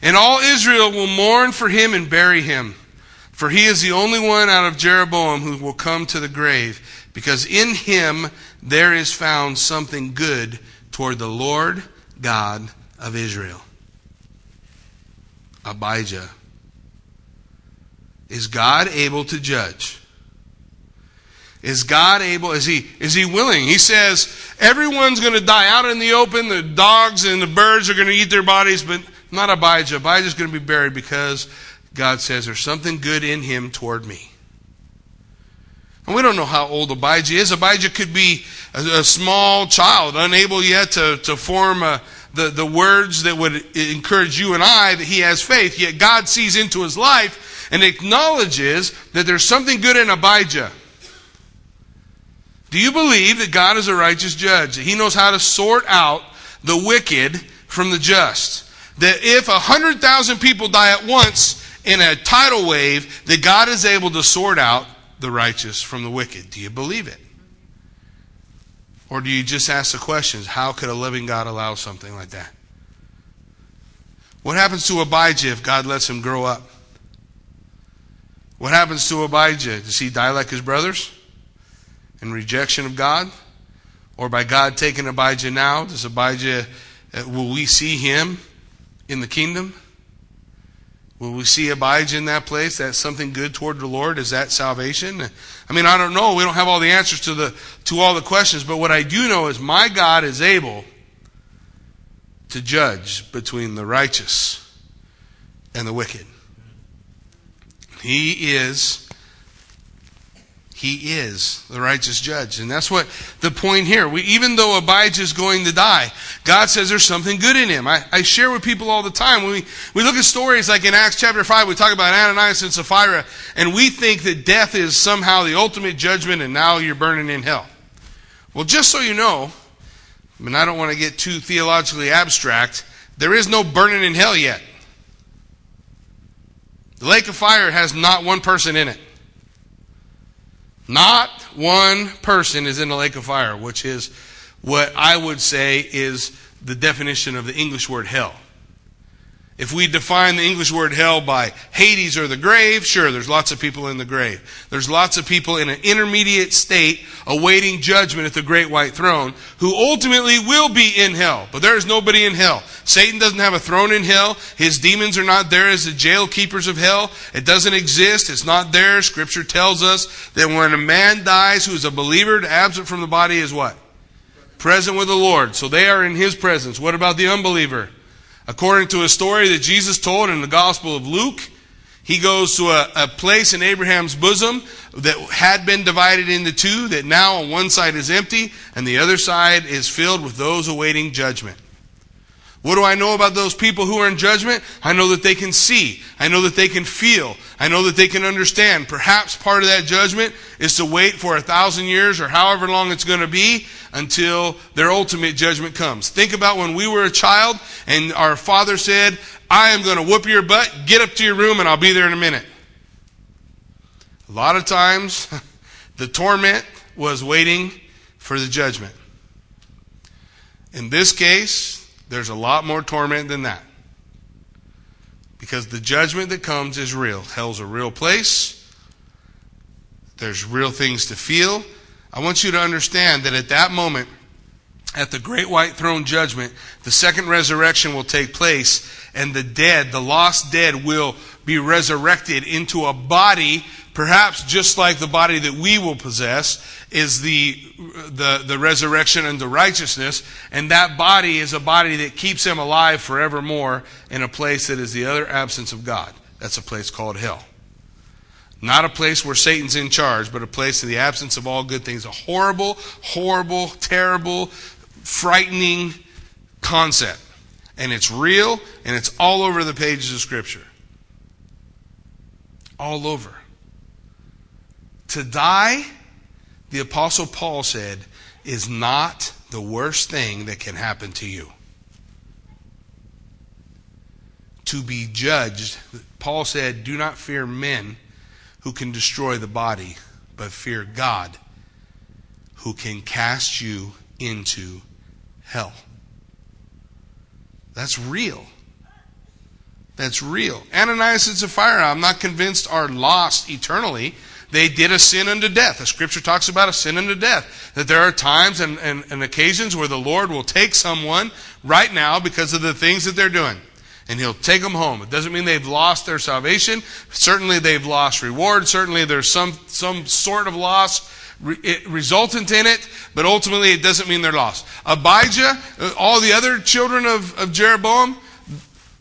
And all Israel will mourn for him and bury him, for he is the only one out of Jeroboam who will come to the grave, because in him there is found something good toward the Lord God of Israel. Abijah. Is God able to judge? Is God able? Is he, is he willing? He says, everyone's going to die out in the open. The dogs and the birds are going to eat their bodies, but not Abijah. Abijah's going to be buried because God says there's something good in him toward me. And we don't know how old Abijah is. Abijah could be a, a small child, unable yet to, to form a, the, the words that would encourage you and I that he has faith. Yet God sees into his life and acknowledges that there's something good in Abijah. Do you believe that God is a righteous judge? That He knows how to sort out the wicked from the just? That if a hundred thousand people die at once in a tidal wave, that God is able to sort out the righteous from the wicked? Do you believe it? Or do you just ask the questions, how could a living God allow something like that? What happens to Abijah if God lets him grow up? What happens to Abijah? Does he die like his brothers? and rejection of God? Or by God taking Abijah now? Does Abijah, uh, will we see him in the kingdom? Will we see Abijah in that place? That's something good toward the Lord? Is that salvation? I mean, I don't know. We don't have all the answers to the to all the questions, but what I do know is my God is able to judge between the righteous and the wicked. He is he is the righteous judge. And that's what the point here. We, even though Abijah is going to die, God says there's something good in him. I, I share with people all the time. When we, we look at stories like in Acts chapter 5, we talk about Ananias and Sapphira, and we think that death is somehow the ultimate judgment and now you're burning in hell. Well, just so you know, I mean, I don't want to get too theologically abstract, there is no burning in hell yet. The lake of fire has not one person in it. Not one person is in the lake of fire, which is what I would say is the definition of the English word hell. If we define the English word hell by Hades or the grave, sure, there's lots of people in the grave. There's lots of people in an intermediate state awaiting judgment at the great white throne who ultimately will be in hell. But there is nobody in hell. Satan doesn't have a throne in hell. His demons are not there as the jail keepers of hell. It doesn't exist. It's not there. Scripture tells us that when a man dies who is a believer, absent from the body is what? Present with the Lord. So they are in his presence. What about the unbeliever? According to a story that Jesus told in the Gospel of Luke, he goes to a, a, place in Abraham's bosom that had been divided into two, that now on one side is empty and the other side is filled with those awaiting judgment. What do I know about those people who are in judgment? I know that they can see. I know that they can feel. I know that they can understand. Perhaps part of that judgment is to wait for a thousand years or however long it's going to be until their ultimate judgment comes. Think about when we were a child and our father said, I am going to whoop your butt. Get up to your room and I'll be there in a minute. A lot of times, the torment was waiting for the judgment. In this case, there's a lot more torment than that. Because the judgment that comes is real. Hell's a real place. There's real things to feel. I want you to understand that at that moment, at the great white throne judgment, the second resurrection will take place, and the dead, the lost dead, will be resurrected into a body perhaps just like the body that we will possess is the, the, the resurrection and the righteousness, and that body is a body that keeps him alive forevermore in a place that is the other absence of God. That's a place called hell. Not a place where Satan's in charge, but a place in the absence of all good things. A horrible, horrible, terrible, frightening concept. And it's real, and it's all over the pages of Scripture. All over. To die, the Apostle Paul said, is not the worst thing that can happen to you. To be judged, Paul said, do not fear men who can destroy the body, but fear God who can cast you into hell. That's real. That's real. Ananias and Sapphira, I'm not convinced, are lost eternally they did a sin unto death. The scripture talks about a sin unto death. That there are times and, and, and occasions where the Lord will take someone right now because of the things that they're doing and he'll take them home. It doesn't mean they've lost their salvation. Certainly they've lost reward. Certainly there's some, some sort of loss resultant in it, but ultimately it doesn't mean they're lost. Abijah, uh, all the other children of, of Jeroboam,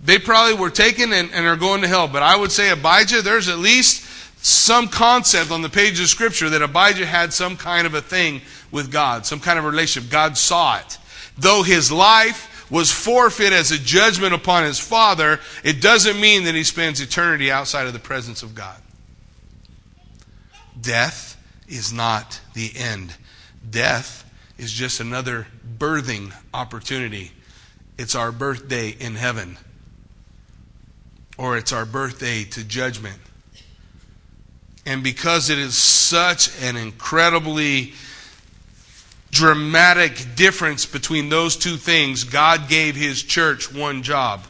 they probably were taken and, and are going to hell. But I would say Abijah, there's at least some concept on the page of Scripture that Abijah had some kind of a thing with God, some kind of relationship. God saw it. Though his life was forfeit as a judgment upon his father, it doesn't mean that he spends eternity outside of the presence of God. Death is not the end. Death is just another birthing opportunity. It's our birthday in heaven, or it's our birthday to judgment. And because it is such an incredibly dramatic difference between those two things, God gave His church one job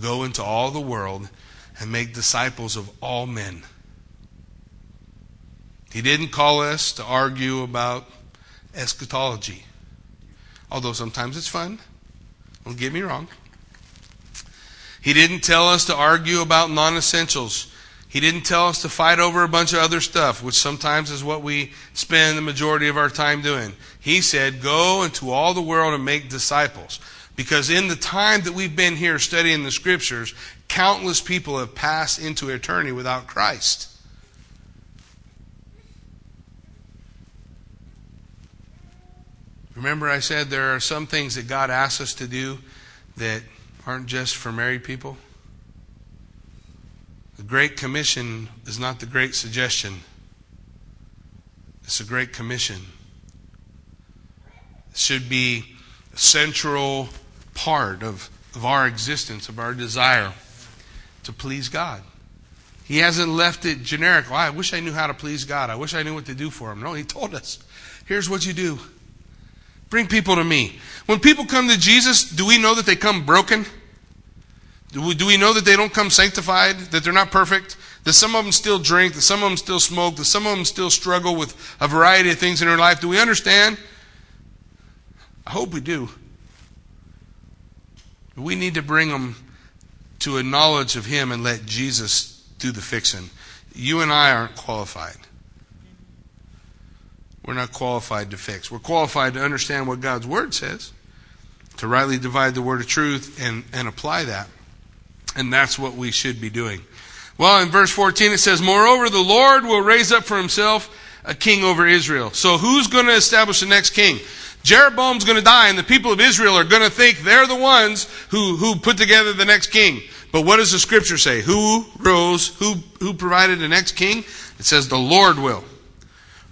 go into all the world and make disciples of all men. He didn't call us to argue about eschatology, although sometimes it's fun. Don't get me wrong. He didn't tell us to argue about non essentials. He didn't tell us to fight over a bunch of other stuff, which sometimes is what we spend the majority of our time doing. He said, Go into all the world and make disciples. Because in the time that we've been here studying the scriptures, countless people have passed into eternity without Christ. Remember, I said there are some things that God asks us to do that aren't just for married people? The Great Commission is not the Great Suggestion, it's a Great Commission. It should be a central part of, of our existence, of our desire to please God. He hasn't left it generic. Well, I wish I knew how to please God. I wish I knew what to do for Him. No, He told us here's what you do bring people to me. When people come to Jesus, do we know that they come broken? Do we, do we know that they don't come sanctified, that they're not perfect? That some of them still drink, that some of them still smoke, that some of them still struggle with a variety of things in their life? Do we understand? I hope we do. We need to bring them to a knowledge of Him and let Jesus do the fixing. You and I aren't qualified. We're not qualified to fix. We're qualified to understand what God's Word says, to rightly divide the Word of truth and, and apply that. And that's what we should be doing. Well, in verse 14 it says, Moreover, the Lord will raise up for himself a king over Israel. So who's going to establish the next king? Jeroboam's going to die, and the people of Israel are going to think they're the ones who, who put together the next king. But what does the scripture say? Who rose? Who, who provided the next king? It says the Lord will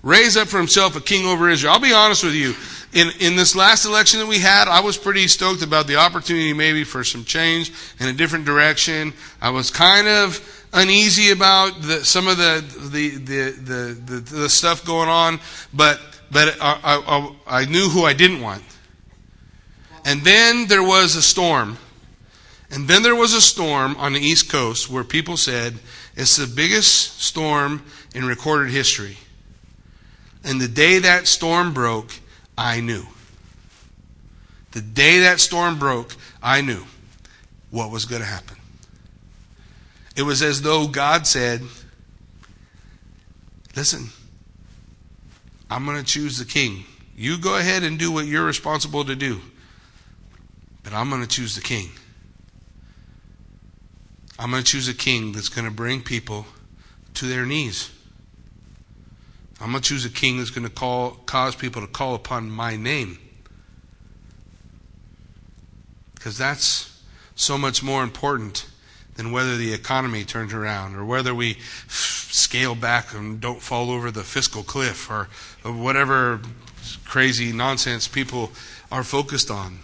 raise up for himself a king over Israel. I'll be honest with you. In, in this last election that we had, I was pretty stoked about the opportunity maybe for some change in a different direction. I was kind of uneasy about the, some of the the, the, the, the, stuff going on, but, but I, I, I knew who I didn't want. And then there was a storm. And then there was a storm on the East Coast where people said it's the biggest storm in recorded history. And the day that storm broke, I knew. The day that storm broke, I knew what was going to happen. It was as though God said, Listen, I'm going to choose the king. You go ahead and do what you're responsible to do, but I'm going to choose the king. I'm going to choose a king that's going to bring people to their knees. I'm going to choose a king that's going to call, cause people to call upon my name. Because that's so much more important than whether the economy turns around or whether we scale back and don't fall over the fiscal cliff or, whatever crazy nonsense people are focused on.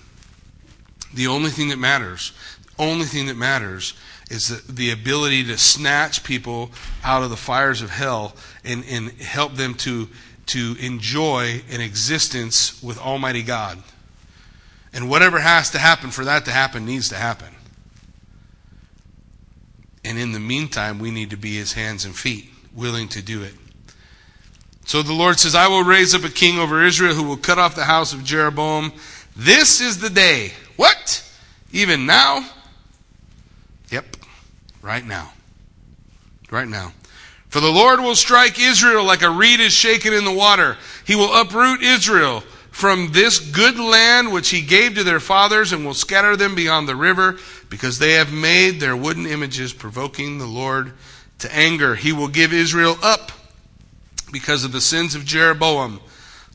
The only thing that matters, only thing that matters is the, the ability to snatch people out of the fires of hell and, and help them to, to enjoy an existence with Almighty God. And whatever has to happen for that to happen needs to happen. And in the meantime, we need to be his hands and feet, willing to do it. So the Lord says, I will raise up a king over Israel who will cut off the house of Jeroboam. This is the day. What? Even now? Yep. Right now. Right now. For the Lord will strike Israel like a reed is shaken in the water. He will uproot Israel from this good land which he gave to their fathers and will scatter them beyond the river because they have made their wooden images provoking the Lord to anger. He will give Israel up because of the sins of Jeroboam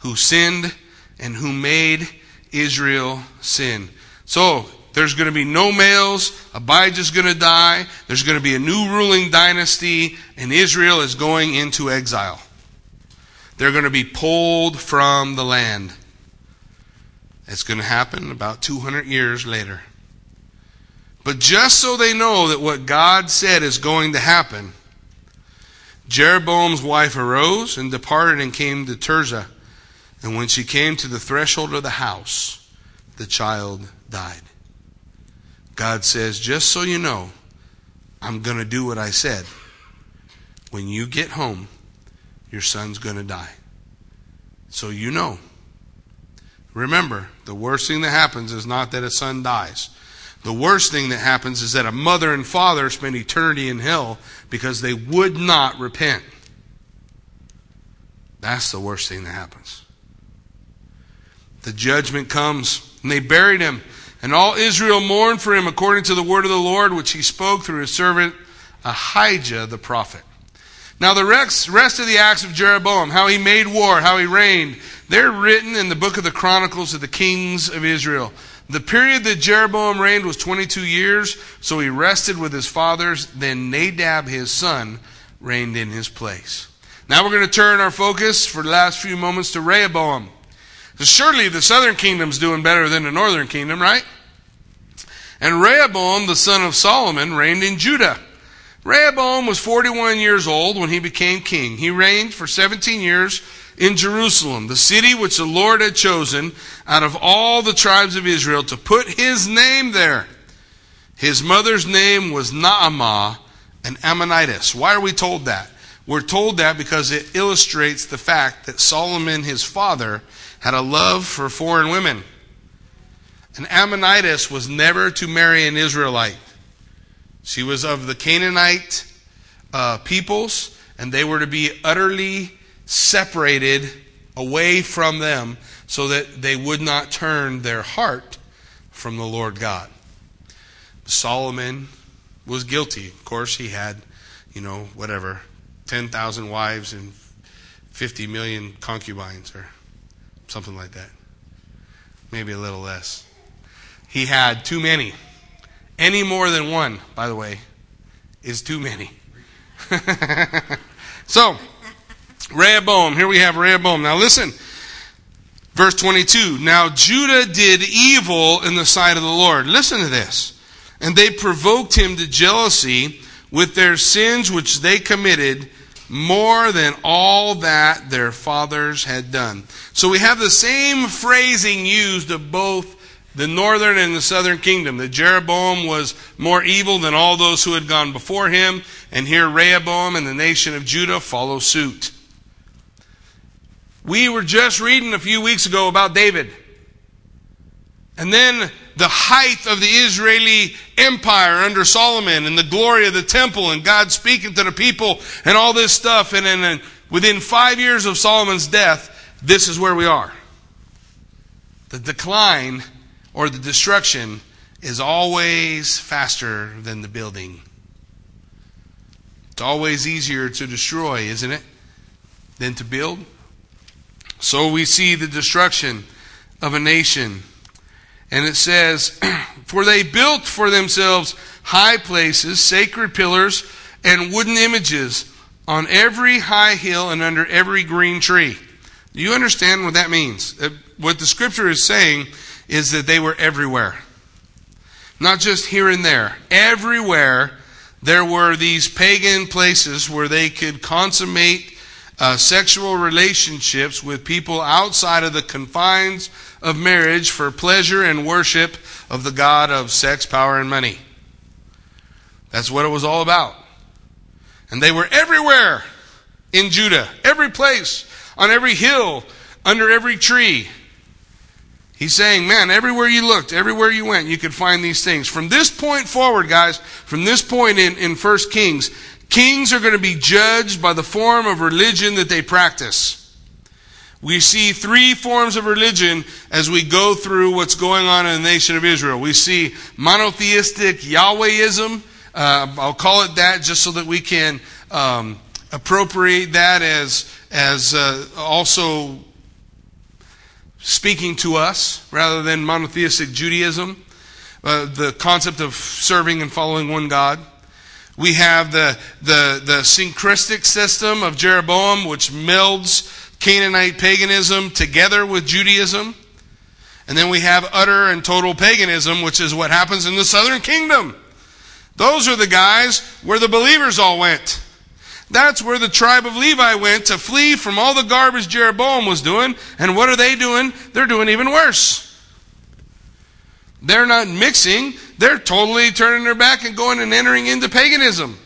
who sinned and who made Israel sin. So, there's going to be no males. Abijah's going to die. There's going to be a new ruling dynasty, and Israel is going into exile. They're going to be pulled from the land. It's going to happen about 200 years later. But just so they know that what God said is going to happen, Jeroboam's wife arose and departed and came to Tirzah. And when she came to the threshold of the house, the child died. God says, just so you know, I'm going to do what I said. When you get home, your son's going to die. So you know. Remember, the worst thing that happens is not that a son dies. The worst thing that happens is that a mother and father spend eternity in hell because they would not repent. That's the worst thing that happens. The judgment comes, and they buried him and all Israel mourned for him according to the word of the Lord, which he spoke through his servant Ahijah the prophet. Now, the rest, of the acts of Jeroboam, how he made war, how he reigned, they're written in the book of the Chronicles of the Kings of Israel. The period that Jeroboam reigned was 22 years, so he rested with his fathers. Then Nadab, his son, reigned in his place. Now we're going to turn our focus for the last few moments to Rehoboam. Surely the southern kingdom's doing better than the northern kingdom, right? And Rehoboam, the son of Solomon, reigned in Judah. Rehoboam was 41 years old when he became king. He reigned for 17 years in Jerusalem, the city which the Lord had chosen out of all the tribes of Israel to put his name there. His mother's name was Naamah, an Ammonitess. Why are we told that? We're told that because it illustrates the fact that Solomon, his father, had a love for foreign women. An Ammonitess was never to marry an Israelite. She was of the Canaanite uh, peoples, and they were to be utterly separated away from them so that they would not turn their heart from the Lord God. Solomon was guilty. Of course, he had, you know, whatever, 10,000 wives and 50 million concubines or something like that. Maybe a little less. He had too many. Any more than one, by the way, is too many. so, Rehoboam. Here we have Rehoboam. Now listen. Verse 22. Now Judah did evil in the sight of the Lord. Listen to this. And they provoked him to jealousy with their sins which they committed more than all that their fathers had done. So we have the same phrasing used of both the northern and the southern kingdom. That Jeroboam was more evil than all those who had gone before him, and here Rehoboam and the nation of Judah follow suit. We were just reading a few weeks ago about David. And then the height of the Israeli empire under Solomon and the glory of the temple and God speaking to the people and all this stuff. And then within five years of Solomon's death, this is where we are. The decline or the destruction is always faster than the building. It's always easier to destroy, isn't it, than to build? So we see the destruction of a nation. And it says, For they built for themselves high places, sacred pillars, and wooden images on every high hill and under every green tree. Do you understand what that means? Uh, what the scripture is saying is that they were everywhere. Not just here and there. Everywhere there were these pagan places where they could consummate uh, sexual relationships with people outside of the confines of marriage for pleasure and worship of the God of sex, power, and money. That's what it was all about. And they were everywhere in Judah, every place, on every hill, under every tree. He's saying, man, everywhere you looked, everywhere you went, you could find these things. From this point forward, guys, from this point in, in 1 Kings, Kings are going to be judged by the form of religion that they practice. We see three forms of religion as we go through what's going on in the nation of Israel. We see monotheistic Yahwehism. Uh, I'll call it that just so that we can um, appropriate that as as uh, also speaking to us rather than monotheistic Judaism. Uh, the concept of serving and following one God. We have the, the, the syncretic system of Jeroboam, which melds Canaanite paganism together with Judaism. And then we have utter and total paganism, which is what happens in the southern kingdom. Those are the guys where the believers all went. That's where the tribe of Levi went to flee from all the garbage Jeroboam was doing. And what are they doing? They're doing even worse. They're not mixing, they're totally turning their back and going and entering into paganism.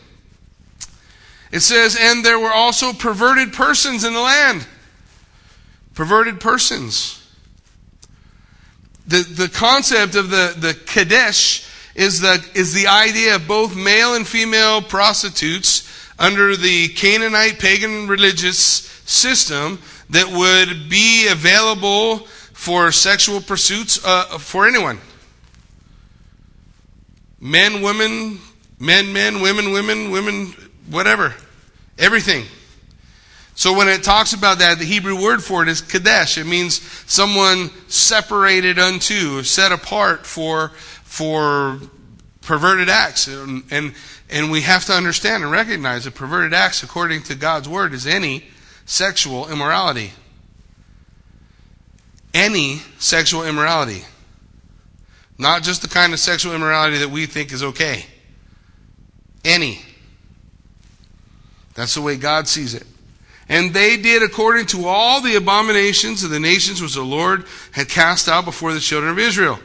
It says, and there were also perverted persons in the land. Perverted persons. The, the concept of the, the Kadesh is the, is the idea of both male and female prostitutes under the Canaanite pagan religious system that would be available for sexual pursuits uh, for anyone men, women, men, men, women, women, women, whatever. Everything. So when it talks about that, the Hebrew word for it is kadesh. It means someone separated unto, set apart for, for perverted acts. And, and, and we have to understand and recognize that perverted acts, according to God's word, is any sexual immorality. Any sexual immorality. Not just the kind of sexual immorality that we think is okay. Any. That's the way God sees it. And they did according to all the abominations of the nations which the Lord had cast out before the children of Israel.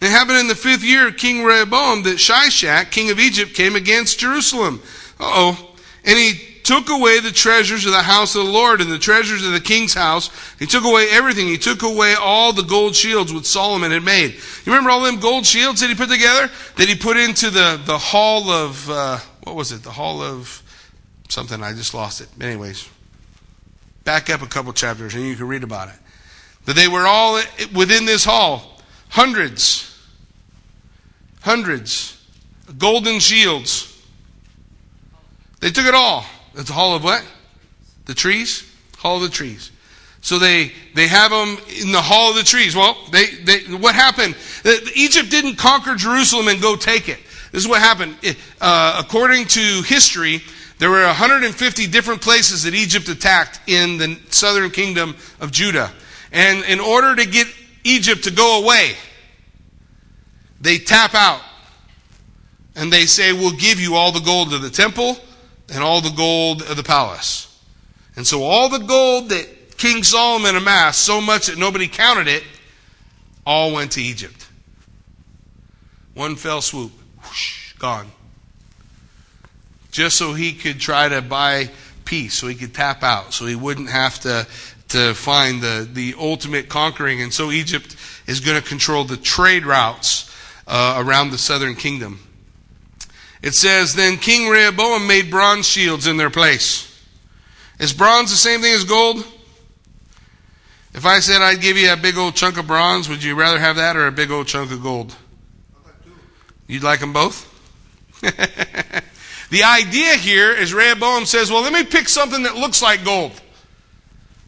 It happened in the fifth year of King Rehoboam that Shishak, king of Egypt, came against Jerusalem. oh. And he took away the treasures of the house of the Lord and the treasures of the king's house. He took away everything. He took away all the gold shields which Solomon had made. You remember all them gold shields that he put together? That he put into the, the hall of, uh, what was it? The hall of something. I just lost it. Anyways, back up a couple chapters and you can read about it. That they were all within this hall. Hundreds. Hundreds. Golden shields. They took it all. It's a hall of what? The trees? Hall of the trees. So they, they have them in the hall of the trees. Well, they, they, what happened? Egypt didn't conquer Jerusalem and go take it. This is what happened. Uh, according to history, there were 150 different places that Egypt attacked in the southern kingdom of Judah. And in order to get Egypt to go away, they tap out. And they say, We'll give you all the gold of the temple and all the gold of the palace. And so all the gold that King Solomon amassed, so much that nobody counted it, all went to Egypt. One fell swoop, whoosh, gone. Just so he could try to buy peace, so he could tap out, so he wouldn't have to, to find the, the ultimate conquering. And so Egypt is going to control the trade routes uh, around the southern kingdom. It says, Then King Rehoboam made bronze shields in their place. Is bronze the same thing as gold? If I said I'd give you a big old chunk of bronze, would you rather have that or a big old chunk of gold? You'd like them both? the idea here is Rehoboam says, Well, let me pick something that looks like gold.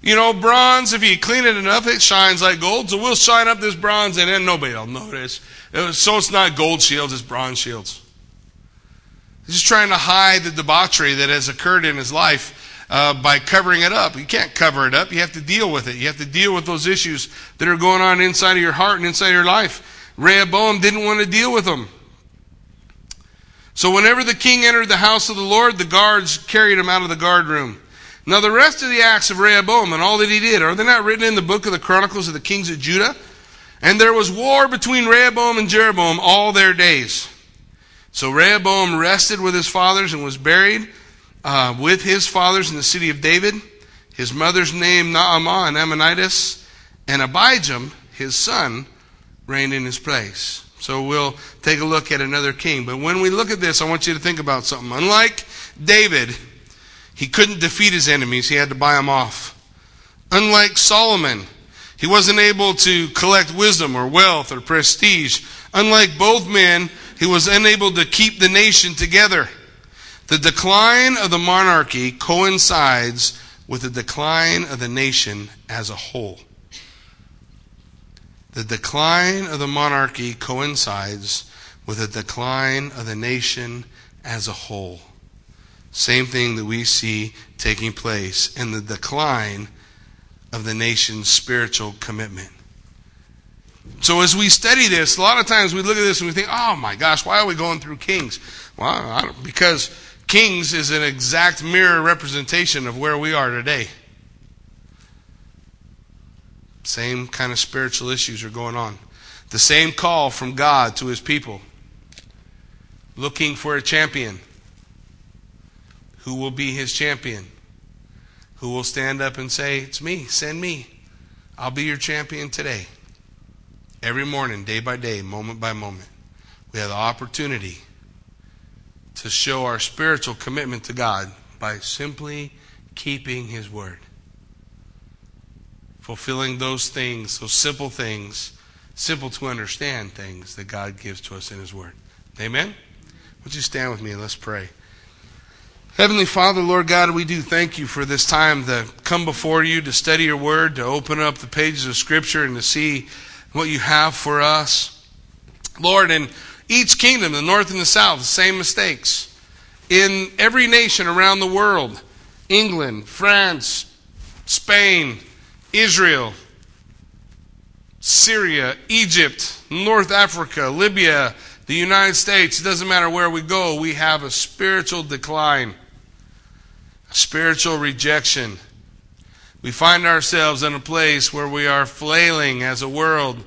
You know, bronze, if you clean it enough, it shines like gold. So we'll shine up this bronze and then nobody will notice. So it's not gold shields, it's bronze shields. He's just trying to hide the debauchery that has occurred in his life uh, by covering it up. You can't cover it up. You have to deal with it. You have to deal with those issues that are going on inside of your heart and inside of your life. Rehoboam didn't want to deal with them. So whenever the king entered the house of the Lord, the guards carried him out of the guard room. Now the rest of the acts of Rehoboam and all that he did, are they not written in the book of the Chronicles of the kings of Judah? And there was war between Rehoboam and Jeroboam all their days. So Rehoboam rested with his fathers and was buried uh, with his fathers in the city of David. His mother's name Naamah and Ammonitess, and Abijam, his son, reigned in his place. So we'll take a look at another king. But when we look at this, I want you to think about something. Unlike David, he couldn't defeat his enemies, he had to buy them off. Unlike Solomon, he wasn't able to collect wisdom or wealth or prestige. Unlike both men, he was unable to keep the nation together. The decline of the monarchy coincides with the decline of the nation as a whole. The decline of the monarchy coincides with the decline of the nation as a whole. Same thing that we see taking place in the decline of the nation's spiritual commitment. So as we study this, a lot of times we look at this and we think, oh my gosh, why are we going through Kings? Well, because Kings is an exact mirror representation of where we are today. Same kind of spiritual issues are going on. The same call from God to his people. Looking for a champion. Who will be his champion? Who will stand up and say, It's me, send me. I'll be your champion today. Every morning, day by day, moment by moment, we have the opportunity to show our spiritual commitment to God by simply keeping His Word. Fulfilling those things, those simple things, simple to understand things that God gives to us in His Word. Amen? Would you stand with me and let's pray? Heavenly Father, Lord God, we do thank you for this time to come before you, to study your Word, to open up the pages of Scripture, and to see what you have for us. Lord, in each kingdom, the north and the south, the same mistakes. In every nation around the world, England, France, Spain, Israel, Syria, Egypt, North Africa, Libya, the United States, it doesn't matter where we go, we have a spiritual decline, a spiritual rejection we find ourselves in a place where we are flailing as a world,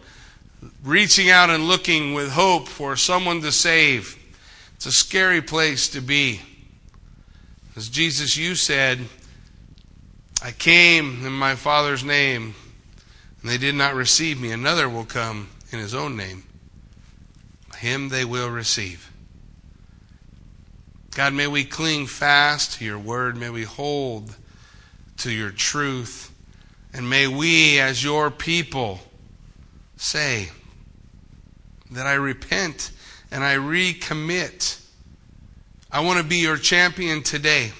reaching out and looking with hope for someone to save. It's a scary place to be. As Jesus, you said, I came in my Father's name, and they did not receive me. Another will come in his own name. Him they will receive. God, may we cling fast to your word. May we hold to your truth. And may we, as your people, say that I repent and I recommit. I want to be your champion today.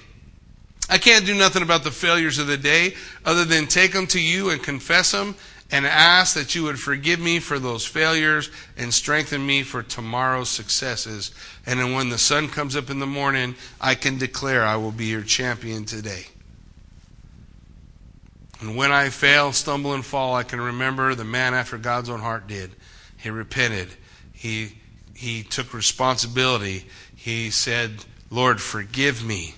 I can't do nothing about the failures of the day other than take them to you and confess them and ask that you would forgive me for those failures and strengthen me for tomorrow's successes. And then when the sun comes up in the morning, I can declare I will be your champion today. And when I fail, stumble, and fall, I can remember the man after God's own heart did. He repented. He, he took responsibility. He said, Lord, forgive me.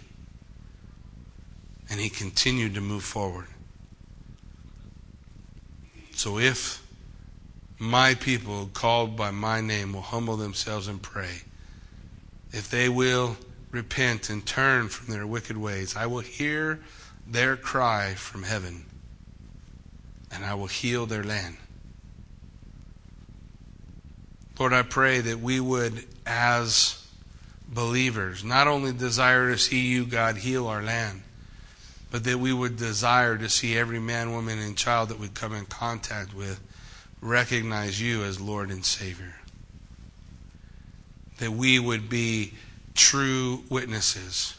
And he continued to move forward. So if my people called by my name will humble themselves and pray, if they will repent and turn from their wicked ways, I will hear their cry from heaven and I will heal their land. Lord, I pray that we would, as believers, not only desire to see you, God, heal our land, but that we would desire to see every man, woman, and child that we come in contact with recognize you as Lord and Savior. That we would be true witnesses,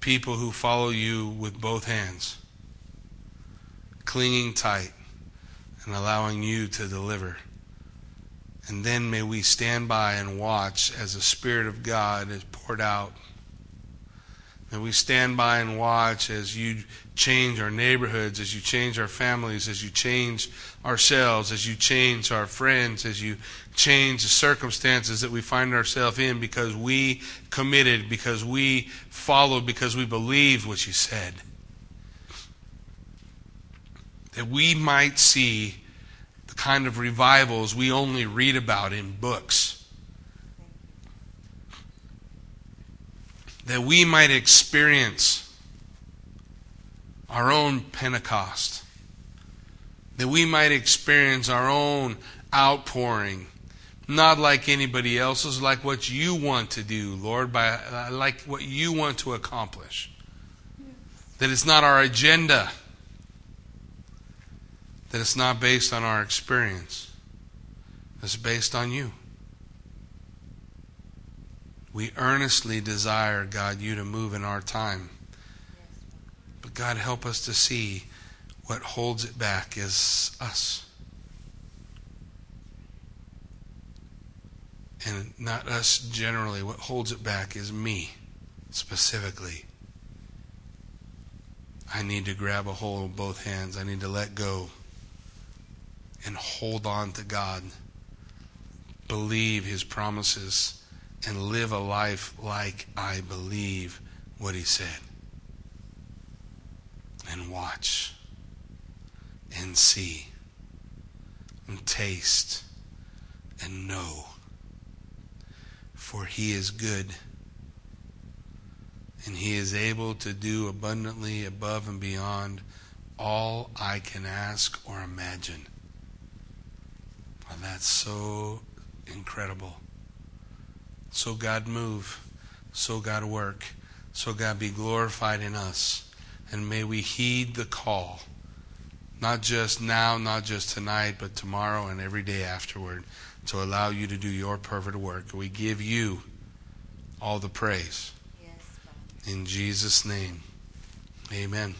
people who follow you with both hands, clinging tight and allowing you to deliver. And then may we stand by and watch as the Spirit of God is poured out and we stand by and watch as you change our neighborhoods, as you change our families, as you change ourselves, as you change our friends, as you change the circumstances that we find ourselves in because we committed, because we followed, because we believed what you said. That we might see the kind of revivals we only read about in books that we might experience our own Pentecost, that we might experience our own outpouring, not like anybody else's, like what you want to do, Lord, by uh, like what you want to accomplish. That it's not our agenda, that it's not based on our experience, it's based on you. We earnestly desire, God, you to move in our time. But God, help us to see what holds it back is us. And not us generally. What holds it back is me specifically. I need to grab a hold of both hands. I need to let go and hold on to God. Believe His promises and live a life like I believe what he said. And watch and see and taste and know. For he is good and he is able to do abundantly above and beyond all I can ask or imagine. That's so incredible. So God move. So God work. So God be glorified in us. And may we heed the call. Not just now, not just tonight, but tomorrow and every day afterward to allow you to do your perfect work. We give you all the praise. Yes, in Jesus' name. Amen.